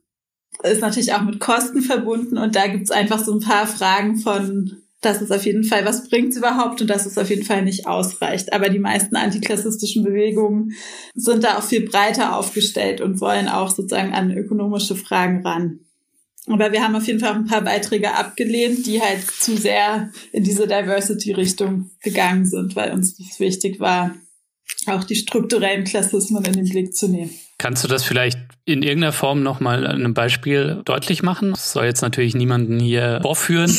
ist natürlich auch mit Kosten verbunden und da gibt es einfach so ein paar Fragen von, dass es auf jeden Fall, was bringt es überhaupt und dass es auf jeden Fall nicht ausreicht. Aber die meisten antiklassistischen Bewegungen sind da auch viel breiter aufgestellt und wollen auch sozusagen an ökonomische Fragen ran. Aber wir haben auf jeden Fall ein paar Beiträge abgelehnt, die halt zu sehr in diese Diversity-Richtung gegangen sind, weil uns das wichtig war, auch die strukturellen Klassismen in den Blick zu nehmen. Kannst du das vielleicht in irgendeiner Form nochmal an einem Beispiel deutlich machen? Das soll jetzt natürlich niemanden hier vorführen,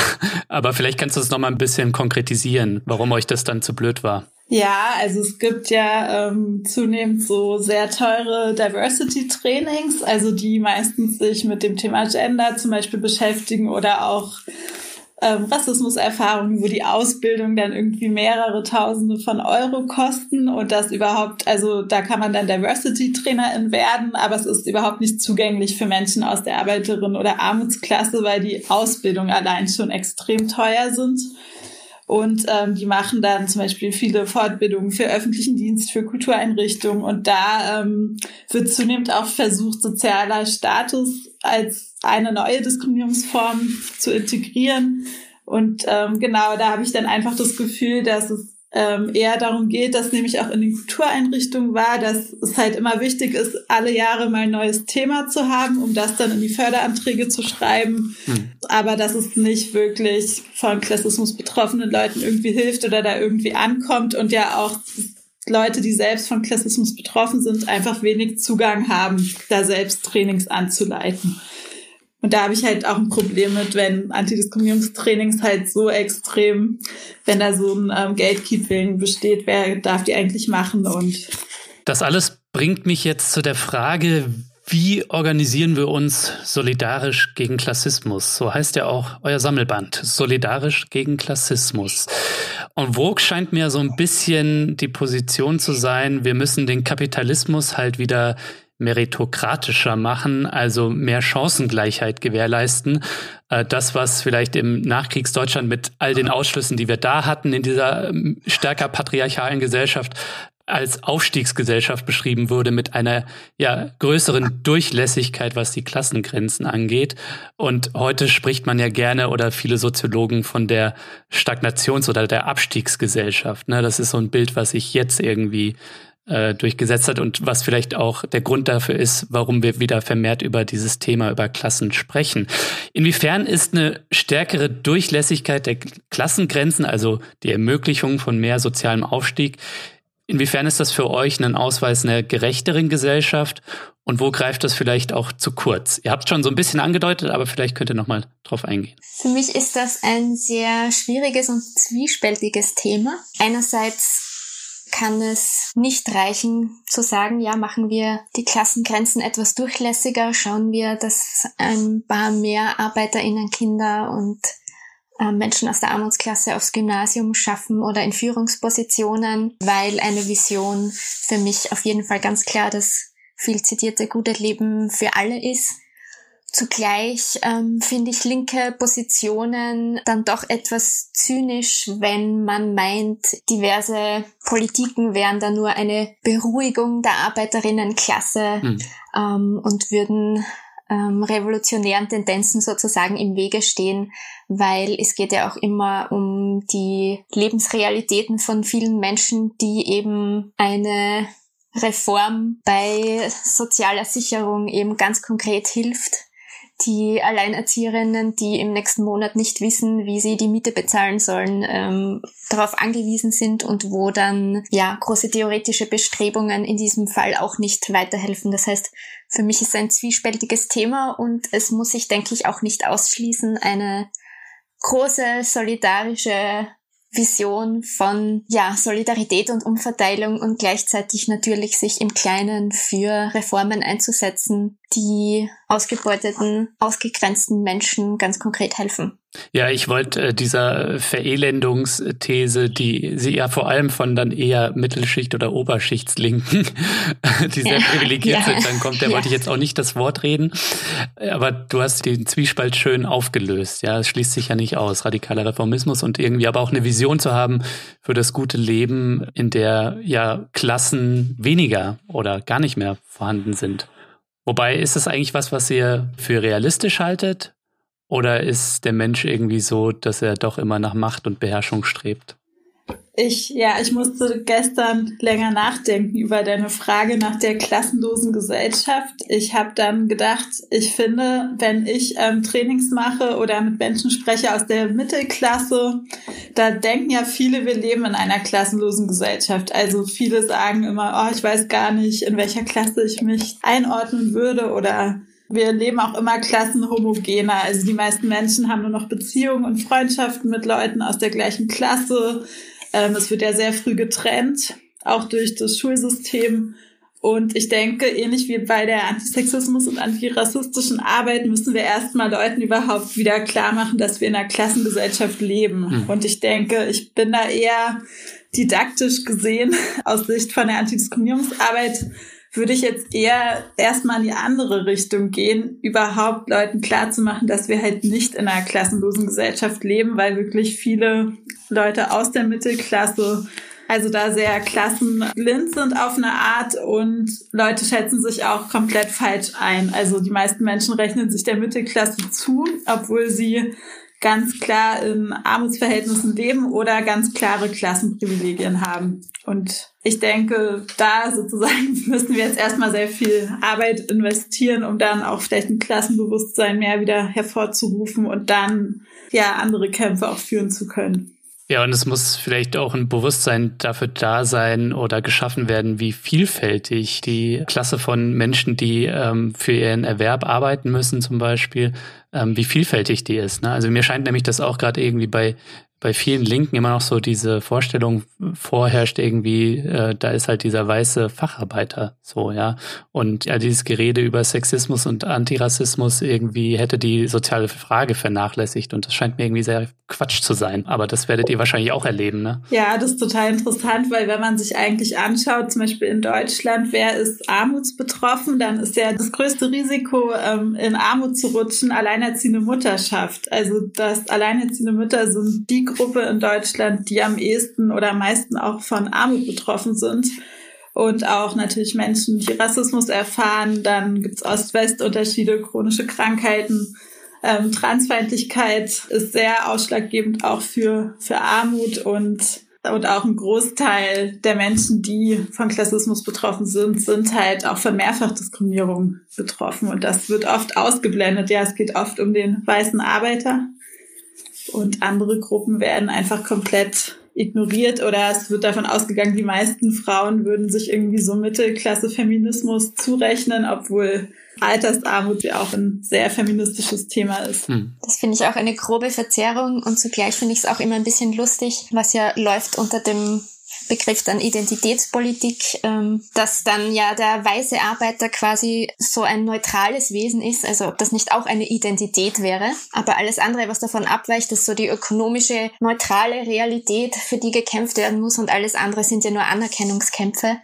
aber vielleicht kannst du es nochmal ein bisschen konkretisieren, warum euch das dann zu blöd war. Ja, also es gibt ja ähm, zunehmend so sehr teure Diversity-Trainings, also die meistens sich mit dem Thema Gender zum Beispiel beschäftigen oder auch ähm, Rassismuserfahrungen, wo die Ausbildung dann irgendwie mehrere Tausende von Euro kosten und das überhaupt, also da kann man dann Diversity-Trainerin werden, aber es ist überhaupt nicht zugänglich für Menschen aus der Arbeiterin- oder Armutsklasse, weil die Ausbildung allein schon extrem teuer sind. Und ähm, die machen dann zum Beispiel viele Fortbildungen für öffentlichen Dienst, für Kultureinrichtungen. Und da ähm, wird zunehmend auch versucht, sozialer Status als eine neue Diskriminierungsform zu integrieren. Und ähm, genau da habe ich dann einfach das Gefühl, dass es ähm, eher darum geht, dass nämlich auch in den Kultureinrichtungen war, dass es halt immer wichtig ist, alle Jahre mal ein neues Thema zu haben, um das dann in die Förderanträge zu schreiben. Hm. Aber dass es nicht wirklich von Klassismus betroffenen Leuten irgendwie hilft oder da irgendwie ankommt und ja auch Leute, die selbst von Klassismus betroffen sind, einfach wenig Zugang haben, da selbst Trainings anzuleiten. Und da habe ich halt auch ein Problem mit, wenn Antidiskriminierungstrainings halt so extrem, wenn da so ein ähm, Gatekeeping besteht, wer darf die eigentlich machen und das alles bringt mich jetzt zu der Frage, wie organisieren wir uns solidarisch gegen Klassismus? So heißt ja auch euer Sammelband, solidarisch gegen Klassismus. Und Vogue scheint mir so ein bisschen die Position zu sein, wir müssen den Kapitalismus halt wieder meritokratischer machen, also mehr Chancengleichheit gewährleisten. Äh, das, was vielleicht im Nachkriegsdeutschland mit all den Ausschlüssen, die wir da hatten, in dieser ähm, stärker patriarchalen Gesellschaft, als Aufstiegsgesellschaft beschrieben wurde mit einer ja größeren Durchlässigkeit, was die Klassengrenzen angeht. Und heute spricht man ja gerne oder viele Soziologen von der Stagnations- oder der Abstiegsgesellschaft. Ne, das ist so ein Bild, was sich jetzt irgendwie äh, durchgesetzt hat und was vielleicht auch der Grund dafür ist, warum wir wieder vermehrt über dieses Thema, über Klassen sprechen. Inwiefern ist eine stärkere Durchlässigkeit der Klassengrenzen, also die Ermöglichung von mehr sozialem Aufstieg, inwiefern ist das für euch ein Ausweis einer gerechteren Gesellschaft und wo greift das vielleicht auch zu kurz? Ihr habt schon so ein bisschen angedeutet, aber vielleicht könnt ihr noch mal drauf eingehen. Für mich ist das ein sehr schwieriges und zwiespältiges Thema. Einerseits kann es nicht reichen zu sagen, ja, machen wir die Klassengrenzen etwas durchlässiger, schauen wir, dass ein paar mehr Arbeiterinnen, Kinder und äh, Menschen aus der Armutsklasse aufs Gymnasium schaffen oder in Führungspositionen, weil eine Vision für mich auf jeden Fall ganz klar das viel zitierte gute Leben für alle ist. Zugleich ähm, finde ich linke Positionen dann doch etwas zynisch, wenn man meint, diverse Politiken wären da nur eine Beruhigung der Arbeiterinnenklasse mhm. ähm, und würden ähm, revolutionären Tendenzen sozusagen im Wege stehen, weil es geht ja auch immer um die Lebensrealitäten von vielen Menschen, die eben eine Reform bei sozialer Sicherung eben ganz konkret hilft die Alleinerzieherinnen, die im nächsten Monat nicht wissen, wie sie die Miete bezahlen sollen, ähm, darauf angewiesen sind und wo dann ja große theoretische Bestrebungen in diesem Fall auch nicht weiterhelfen. Das heißt, für mich ist ein zwiespältiges Thema und es muss sich, denke ich, auch nicht ausschließen, eine große solidarische Vision von ja, Solidarität und Umverteilung und gleichzeitig natürlich sich im Kleinen für Reformen einzusetzen, die ausgebeuteten, ausgegrenzten Menschen ganz konkret helfen. Ja, ich wollte äh, dieser Verelendungsthese, die sie ja vor allem von dann eher Mittelschicht oder Oberschichtslinken, die sehr ja, privilegiert ja, sind, dann kommt, der ja. wollte ich jetzt auch nicht das Wort reden. Aber du hast den Zwiespalt schön aufgelöst. Ja, es schließt sich ja nicht aus, radikaler Reformismus und irgendwie aber auch eine Vision zu haben für das gute Leben, in der ja Klassen weniger oder gar nicht mehr vorhanden sind. Wobei ist es eigentlich was, was ihr für realistisch haltet? Oder ist der Mensch irgendwie so, dass er doch immer nach Macht und Beherrschung strebt? Ich, ja, ich musste gestern länger nachdenken über deine Frage nach der klassenlosen Gesellschaft. Ich habe dann gedacht, ich finde, wenn ich ähm, Trainings mache oder mit Menschen spreche aus der Mittelklasse, da denken ja viele, wir leben in einer klassenlosen Gesellschaft. Also viele sagen immer, oh, ich weiß gar nicht, in welcher Klasse ich mich einordnen würde oder wir leben auch immer klassenhomogener. Also die meisten Menschen haben nur noch Beziehungen und Freundschaften mit Leuten aus der gleichen Klasse. Ähm, es wird ja sehr früh getrennt, auch durch das Schulsystem. Und ich denke, ähnlich wie bei der Antisexismus- und antirassistischen Arbeit müssen wir erstmal Leuten überhaupt wieder klar machen, dass wir in einer Klassengesellschaft leben. Mhm. Und ich denke, ich bin da eher didaktisch gesehen aus Sicht von der Antidiskriminierungsarbeit würde ich jetzt eher erstmal in die andere Richtung gehen, überhaupt Leuten klarzumachen, dass wir halt nicht in einer klassenlosen Gesellschaft leben, weil wirklich viele Leute aus der Mittelklasse also da sehr klassenblind sind auf eine Art und Leute schätzen sich auch komplett falsch ein. Also die meisten Menschen rechnen sich der Mittelklasse zu, obwohl sie ganz klar in Armutsverhältnissen leben oder ganz klare Klassenprivilegien haben. Und ich denke, da sozusagen müssen wir jetzt erstmal sehr viel Arbeit investieren, um dann auch vielleicht ein Klassenbewusstsein mehr wieder hervorzurufen und dann ja andere Kämpfe auch führen zu können. Ja, und es muss vielleicht auch ein Bewusstsein dafür da sein oder geschaffen werden, wie vielfältig die Klasse von Menschen, die ähm, für ihren Erwerb arbeiten müssen, zum Beispiel, ähm, wie vielfältig die ist. Ne? Also mir scheint nämlich, dass auch gerade irgendwie bei bei vielen Linken immer noch so diese Vorstellung vorherrscht irgendwie, äh, da ist halt dieser weiße Facharbeiter so, ja. Und ja, dieses Gerede über Sexismus und Antirassismus irgendwie hätte die soziale Frage vernachlässigt und das scheint mir irgendwie sehr Quatsch zu sein. Aber das werdet ihr wahrscheinlich auch erleben, ne? Ja, das ist total interessant, weil wenn man sich eigentlich anschaut, zum Beispiel in Deutschland, wer ist armutsbetroffen, dann ist ja das größte Risiko, ähm, in Armut zu rutschen, alleinerziehende Mutterschaft. Also, dass alleinerziehende Mütter sind die Gruppe in Deutschland, die am ehesten oder am meisten auch von Armut betroffen sind. Und auch natürlich Menschen, die Rassismus erfahren. Dann gibt's Ost-West-Unterschiede, chronische Krankheiten. Ähm, Transfeindlichkeit ist sehr ausschlaggebend auch für, für Armut und und auch ein Großteil der Menschen, die von Klassismus betroffen sind, sind halt auch von Mehrfachdiskriminierung betroffen. Und das wird oft ausgeblendet. Ja, es geht oft um den weißen Arbeiter, und andere Gruppen werden einfach komplett ignoriert oder es wird davon ausgegangen, die meisten Frauen würden sich irgendwie so Mittelklasse-Feminismus zurechnen, obwohl Altersarmut ja auch ein sehr feministisches Thema ist. Hm. Das finde ich auch eine grobe Verzerrung und zugleich finde ich es auch immer ein bisschen lustig, was ja läuft unter dem Begriff dann Identitätspolitik, ähm, dass dann ja der weiße Arbeiter quasi so ein neutrales Wesen ist, also ob das nicht auch eine Identität wäre. Aber alles andere, was davon abweicht, ist so die ökonomische, neutrale Realität, für die gekämpft werden muss und alles andere sind ja nur Anerkennungskämpfe.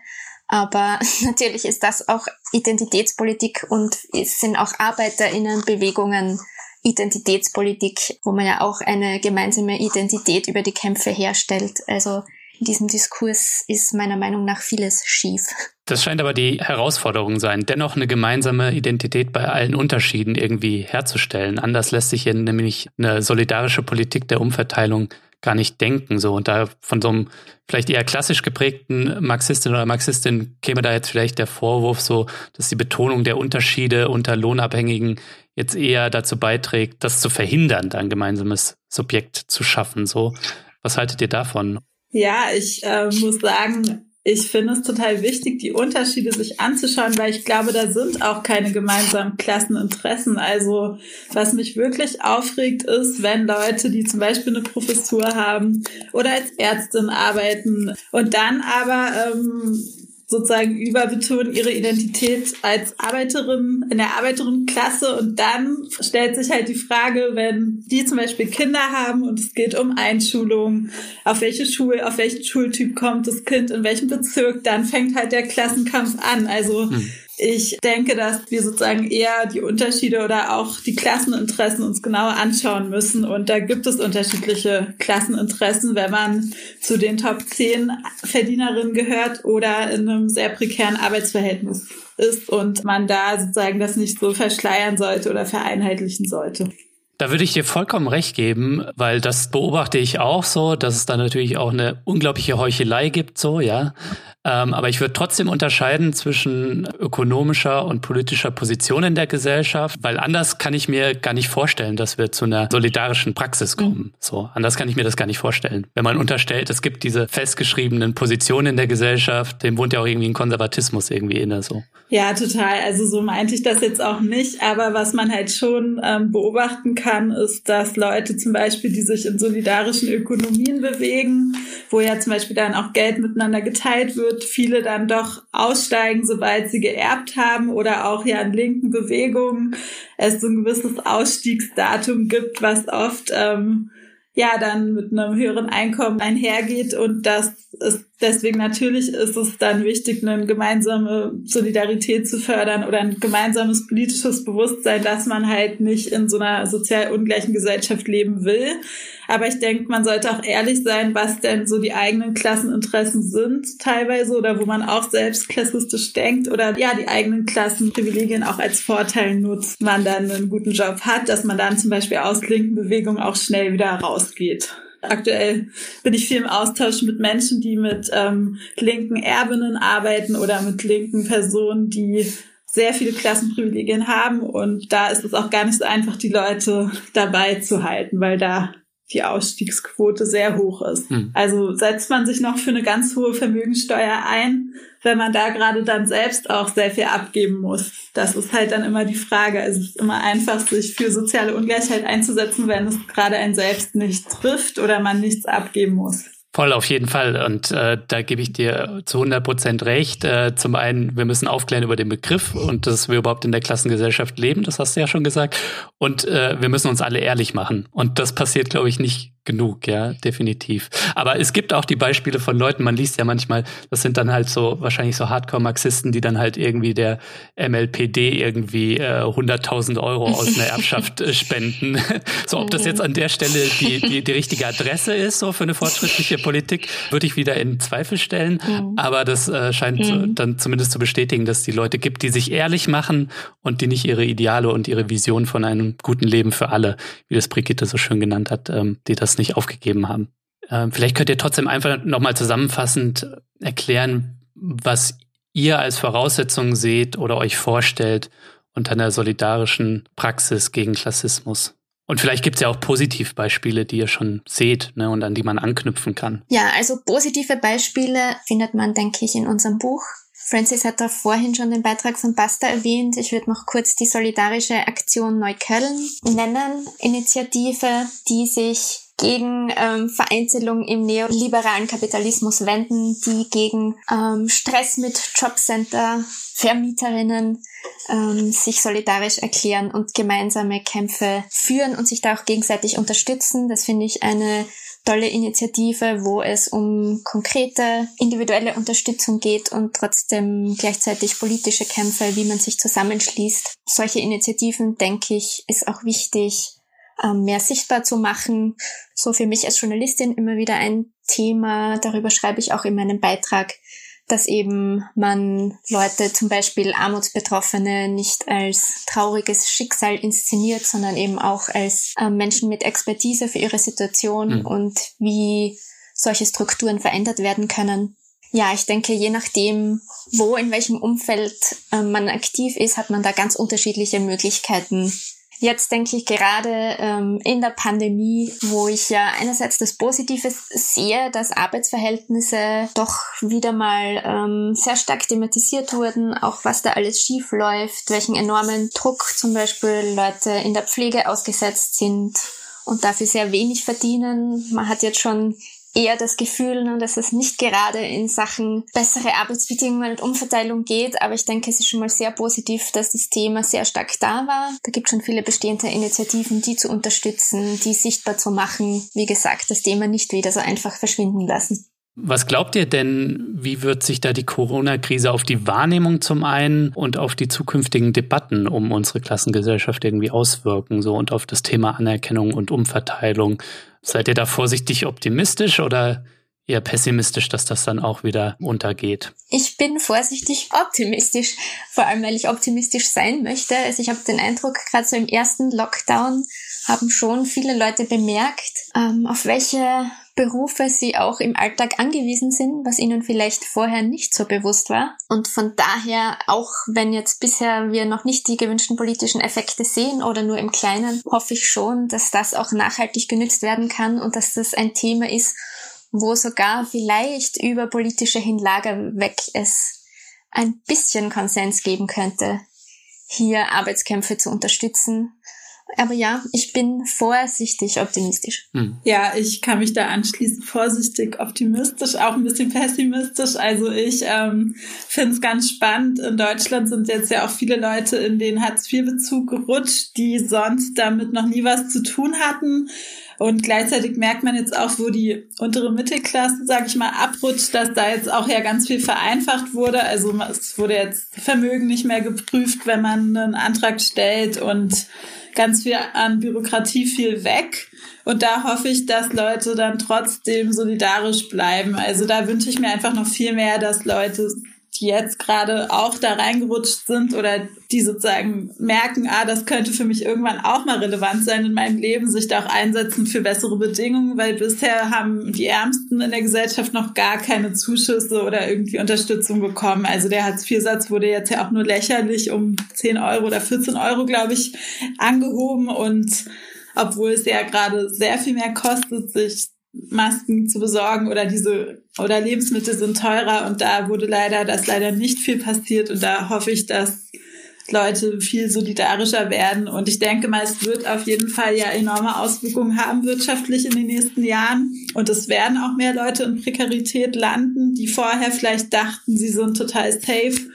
Aber natürlich ist das auch Identitätspolitik und es sind auch ArbeiterInnenbewegungen Identitätspolitik, wo man ja auch eine gemeinsame Identität über die Kämpfe herstellt. Also in diesem Diskurs ist meiner Meinung nach vieles schief. Das scheint aber die Herausforderung sein, dennoch eine gemeinsame Identität bei allen Unterschieden irgendwie herzustellen. Anders lässt sich hier nämlich eine solidarische Politik der Umverteilung gar nicht denken. So und da von so einem vielleicht eher klassisch geprägten Marxistin oder Marxistin käme da jetzt vielleicht der Vorwurf so, dass die Betonung der Unterschiede unter Lohnabhängigen jetzt eher dazu beiträgt, das zu verhindern, ein gemeinsames Subjekt zu schaffen. So, was haltet ihr davon? Ja, ich äh, muss sagen, ich finde es total wichtig, die Unterschiede sich anzuschauen, weil ich glaube, da sind auch keine gemeinsamen Klasseninteressen. Also was mich wirklich aufregt, ist, wenn Leute, die zum Beispiel eine Professur haben oder als Ärztin arbeiten und dann aber ähm, sozusagen überbetonen ihre Identität als Arbeiterin in der Arbeiterinnenklasse und dann stellt sich halt die Frage, wenn die zum Beispiel Kinder haben und es geht um Einschulung, auf welche Schule, auf welchen Schultyp kommt das Kind, in welchem Bezirk, dann fängt halt der Klassenkampf an. Also hm. Ich denke, dass wir sozusagen eher die Unterschiede oder auch die Klasseninteressen uns genauer anschauen müssen. Und da gibt es unterschiedliche Klasseninteressen, wenn man zu den Top 10 Verdienerinnen gehört oder in einem sehr prekären Arbeitsverhältnis ist und man da sozusagen das nicht so verschleiern sollte oder vereinheitlichen sollte. Da würde ich dir vollkommen recht geben, weil das beobachte ich auch so, dass es da natürlich auch eine unglaubliche Heuchelei gibt, so, ja. Ähm, aber ich würde trotzdem unterscheiden zwischen ökonomischer und politischer Position in der Gesellschaft, weil anders kann ich mir gar nicht vorstellen, dass wir zu einer solidarischen Praxis kommen. Mhm. So, anders kann ich mir das gar nicht vorstellen. Wenn man unterstellt, es gibt diese festgeschriebenen Positionen in der Gesellschaft, dem wohnt ja auch irgendwie ein Konservatismus irgendwie inne, so. Ja, total. Also so meinte ich das jetzt auch nicht. Aber was man halt schon ähm, beobachten kann, ist, dass Leute zum Beispiel, die sich in solidarischen Ökonomien bewegen, wo ja zum Beispiel dann auch Geld miteinander geteilt wird, wird, viele dann doch aussteigen, sobald sie geerbt haben oder auch ja in linken Bewegungen es so ein gewisses Ausstiegsdatum gibt, was oft ähm, ja dann mit einem höheren Einkommen einhergeht und das ist deswegen natürlich ist es dann wichtig, eine gemeinsame Solidarität zu fördern oder ein gemeinsames politisches Bewusstsein, dass man halt nicht in so einer sozial ungleichen Gesellschaft leben will. Aber ich denke, man sollte auch ehrlich sein, was denn so die eigenen Klasseninteressen sind teilweise oder wo man auch selbst klassistisch denkt oder ja, die eigenen Klassenprivilegien auch als Vorteil nutzt, man dann einen guten Job hat, dass man dann zum Beispiel aus linken Bewegungen auch schnell wieder rausgeht. Aktuell bin ich viel im Austausch mit Menschen, die mit ähm, linken Erbinnen arbeiten oder mit linken Personen, die sehr viele Klassenprivilegien haben. Und da ist es auch gar nicht so einfach, die Leute dabei zu halten, weil da die Ausstiegsquote sehr hoch ist. Hm. Also setzt man sich noch für eine ganz hohe Vermögensteuer ein, wenn man da gerade dann selbst auch sehr viel abgeben muss. Das ist halt dann immer die Frage. Also es ist immer einfach, sich für soziale Ungleichheit einzusetzen, wenn es gerade einen selbst nicht trifft oder man nichts abgeben muss. Voll, auf jeden Fall. Und äh, da gebe ich dir zu 100 Prozent recht. Äh, zum einen, wir müssen aufklären über den Begriff und dass wir überhaupt in der Klassengesellschaft leben, das hast du ja schon gesagt. Und äh, wir müssen uns alle ehrlich machen. Und das passiert, glaube ich, nicht genug, ja, definitiv. Aber es gibt auch die Beispiele von Leuten, man liest ja manchmal, das sind dann halt so wahrscheinlich so Hardcore-Marxisten, die dann halt irgendwie der MLPD irgendwie äh, 100.000 Euro aus einer Erbschaft äh, spenden. so, ob das jetzt an der Stelle die, die, die richtige Adresse ist, so für eine fortschrittliche Politik, würde ich wieder in Zweifel stellen. Mhm. Aber das äh, scheint mhm. dann zumindest zu bestätigen, dass es die Leute gibt, die sich ehrlich machen und die nicht ihre Ideale und ihre Vision von einem guten Leben für alle, wie das Brigitte so schön genannt hat, ähm, die das nicht aufgegeben haben. Ähm, vielleicht könnt ihr trotzdem einfach nochmal zusammenfassend erklären, was ihr als Voraussetzung seht oder euch vorstellt unter einer solidarischen Praxis gegen Klassismus. Und vielleicht gibt es ja auch Positivbeispiele, die ihr schon seht ne, und an die man anknüpfen kann. Ja, also positive Beispiele findet man, denke ich, in unserem Buch. Francis hat da vorhin schon den Beitrag von Basta erwähnt. Ich würde noch kurz die solidarische Aktion Neukölln nennen. Initiative, die sich gegen ähm, Vereinzelung im neoliberalen Kapitalismus wenden, die gegen ähm, Stress mit Jobcenter, Vermieterinnen ähm, sich solidarisch erklären und gemeinsame Kämpfe führen und sich da auch gegenseitig unterstützen. Das finde ich eine tolle Initiative, wo es um konkrete individuelle Unterstützung geht und trotzdem gleichzeitig politische Kämpfe, wie man sich zusammenschließt. Solche Initiativen, denke ich, ist auch wichtig, ähm, mehr sichtbar zu machen. So für mich als Journalistin immer wieder ein Thema, darüber schreibe ich auch in meinem Beitrag, dass eben man Leute, zum Beispiel Armutsbetroffene, nicht als trauriges Schicksal inszeniert, sondern eben auch als äh, Menschen mit Expertise für ihre Situation mhm. und wie solche Strukturen verändert werden können. Ja, ich denke, je nachdem, wo, in welchem Umfeld äh, man aktiv ist, hat man da ganz unterschiedliche Möglichkeiten, Jetzt denke ich gerade ähm, in der Pandemie, wo ich ja einerseits das Positive sehe, dass Arbeitsverhältnisse doch wieder mal ähm, sehr stark thematisiert wurden, auch was da alles schief läuft, welchen enormen Druck zum Beispiel Leute in der Pflege ausgesetzt sind und dafür sehr wenig verdienen. Man hat jetzt schon eher das Gefühl, ne, dass es nicht gerade in Sachen bessere Arbeitsbedingungen und Umverteilung geht, aber ich denke, es ist schon mal sehr positiv, dass das Thema sehr stark da war. Da gibt es schon viele bestehende Initiativen, die zu unterstützen, die sichtbar zu machen. Wie gesagt, das Thema nicht wieder so einfach verschwinden lassen. Was glaubt ihr denn, wie wird sich da die Corona-Krise auf die Wahrnehmung zum einen und auf die zukünftigen Debatten um unsere Klassengesellschaft irgendwie auswirken, so und auf das Thema Anerkennung und Umverteilung? Seid ihr da vorsichtig optimistisch oder eher pessimistisch, dass das dann auch wieder untergeht? Ich bin vorsichtig optimistisch, vor allem weil ich optimistisch sein möchte. Also ich habe den Eindruck, gerade so im ersten Lockdown haben schon viele Leute bemerkt, ähm, auf welche Berufe sie auch im Alltag angewiesen sind, was ihnen vielleicht vorher nicht so bewusst war. Und von daher, auch wenn jetzt bisher wir noch nicht die gewünschten politischen Effekte sehen oder nur im Kleinen, hoffe ich schon, dass das auch nachhaltig genützt werden kann und dass das ein Thema ist, wo sogar vielleicht über politische Hinlager weg es ein bisschen Konsens geben könnte, hier Arbeitskämpfe zu unterstützen aber ja, ich bin vorsichtig optimistisch. Hm. Ja, ich kann mich da anschließen. Vorsichtig optimistisch, auch ein bisschen pessimistisch. Also ich ähm, finde es ganz spannend. In Deutschland sind jetzt ja auch viele Leute in den Hartz-IV-Bezug gerutscht, die sonst damit noch nie was zu tun hatten. Und gleichzeitig merkt man jetzt auch, wo die untere Mittelklasse, sage ich mal, abrutscht, dass da jetzt auch ja ganz viel vereinfacht wurde. Also es wurde jetzt Vermögen nicht mehr geprüft, wenn man einen Antrag stellt und ganz viel an Bürokratie viel weg. Und da hoffe ich, dass Leute dann trotzdem solidarisch bleiben. Also da wünsche ich mir einfach noch viel mehr, dass Leute die jetzt gerade auch da reingerutscht sind oder die sozusagen merken, ah, das könnte für mich irgendwann auch mal relevant sein in meinem Leben, sich da auch einsetzen für bessere Bedingungen, weil bisher haben die Ärmsten in der Gesellschaft noch gar keine Zuschüsse oder irgendwie Unterstützung bekommen. Also der Hartz-IV-Satz wurde jetzt ja auch nur lächerlich um 10 Euro oder 14 Euro, glaube ich, angehoben und obwohl es ja gerade sehr viel mehr kostet, sich Masken zu besorgen oder diese oder Lebensmittel sind teurer. Und da wurde leider das leider nicht viel passiert. Und da hoffe ich, dass Leute viel solidarischer werden. Und ich denke mal, es wird auf jeden Fall ja enorme Auswirkungen haben wirtschaftlich in den nächsten Jahren. Und es werden auch mehr Leute in Prekarität landen, die vorher vielleicht dachten, sie sind total safe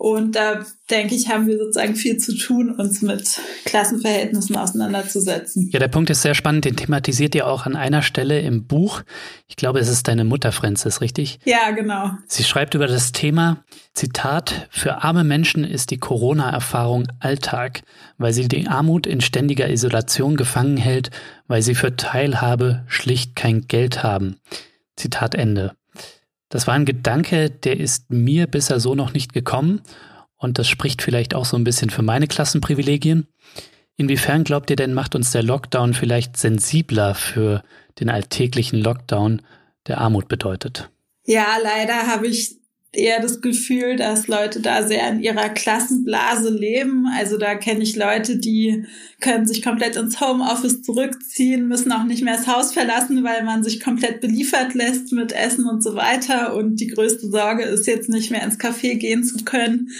und da denke ich, haben wir sozusagen viel zu tun, uns mit Klassenverhältnissen auseinanderzusetzen. Ja, der Punkt ist sehr spannend. Den thematisiert ihr auch an einer Stelle im Buch. Ich glaube, es ist deine Mutter, Francis, richtig? Ja, genau. Sie schreibt über das Thema, Zitat, für arme Menschen ist die Corona-Erfahrung Alltag, weil sie die Armut in ständiger Isolation gefangen hält, weil sie für Teilhabe schlicht kein Geld haben. Zitat Ende. Das war ein Gedanke, der ist mir bisher so noch nicht gekommen und das spricht vielleicht auch so ein bisschen für meine Klassenprivilegien. Inwiefern glaubt ihr denn, macht uns der Lockdown vielleicht sensibler für den alltäglichen Lockdown, der Armut bedeutet? Ja, leider habe ich eher das Gefühl, dass Leute da sehr in ihrer Klassenblase leben. Also da kenne ich Leute, die können sich komplett ins Homeoffice zurückziehen, müssen auch nicht mehr das Haus verlassen, weil man sich komplett beliefert lässt mit Essen und so weiter. Und die größte Sorge ist jetzt nicht mehr ins Café gehen zu können.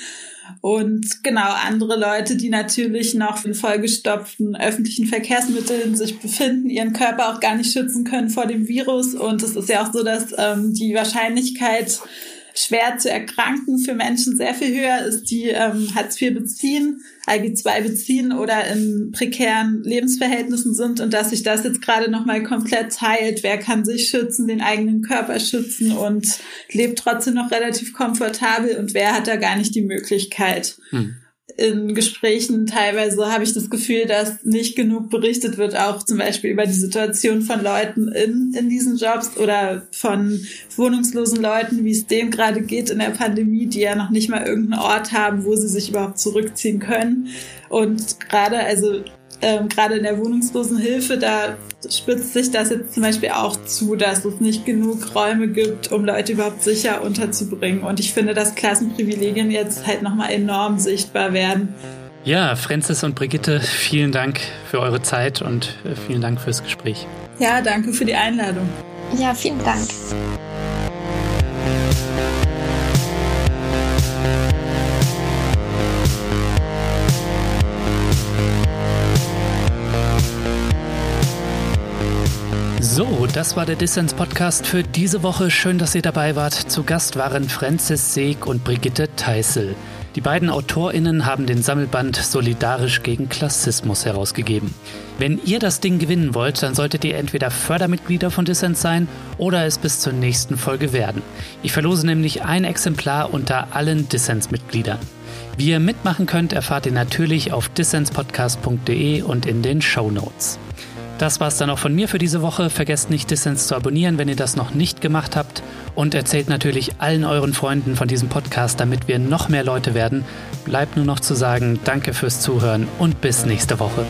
Und genau andere Leute, die natürlich noch in vollgestopften öffentlichen Verkehrsmitteln sich befinden, ihren Körper auch gar nicht schützen können vor dem Virus. Und es ist ja auch so, dass ähm, die Wahrscheinlichkeit, schwer zu erkranken für Menschen sehr viel höher ist, die ähm, Hartz IV beziehen, IG II beziehen oder in prekären Lebensverhältnissen sind und dass sich das jetzt gerade nochmal komplett teilt. Wer kann sich schützen, den eigenen Körper schützen und lebt trotzdem noch relativ komfortabel und wer hat da gar nicht die Möglichkeit. Hm in Gesprächen teilweise habe ich das Gefühl, dass nicht genug berichtet wird, auch zum Beispiel über die Situation von Leuten in, in diesen Jobs oder von wohnungslosen Leuten, wie es dem gerade geht in der Pandemie, die ja noch nicht mal irgendeinen Ort haben, wo sie sich überhaupt zurückziehen können. Und gerade, also ähm, gerade in der Wohnungslosenhilfe, da spitzt sich das jetzt zum Beispiel auch zu, dass es nicht genug Räume gibt, um Leute überhaupt sicher unterzubringen. Und ich finde, dass Klassenprivilegien jetzt halt nochmal enorm sichtbar werden. Ja, Francis und Brigitte, vielen Dank für eure Zeit und äh, vielen Dank fürs Gespräch. Ja, danke für die Einladung. Ja, vielen Dank. So, das war der Dissens Podcast für diese Woche. Schön, dass ihr dabei wart. Zu Gast waren Francis Seeg und Brigitte Teissel. Die beiden AutorInnen haben den Sammelband Solidarisch gegen Klassismus herausgegeben. Wenn ihr das Ding gewinnen wollt, dann solltet ihr entweder Fördermitglieder von Dissens sein oder es bis zur nächsten Folge werden. Ich verlose nämlich ein Exemplar unter allen Dissens-Mitgliedern. Wie ihr mitmachen könnt, erfahrt ihr natürlich auf dissenspodcast.de und in den Show Notes. Das war's dann auch von mir für diese Woche. Vergesst nicht, Dissens zu abonnieren, wenn ihr das noch nicht gemacht habt. Und erzählt natürlich allen euren Freunden von diesem Podcast, damit wir noch mehr Leute werden. Bleibt nur noch zu sagen, danke fürs Zuhören und bis nächste Woche.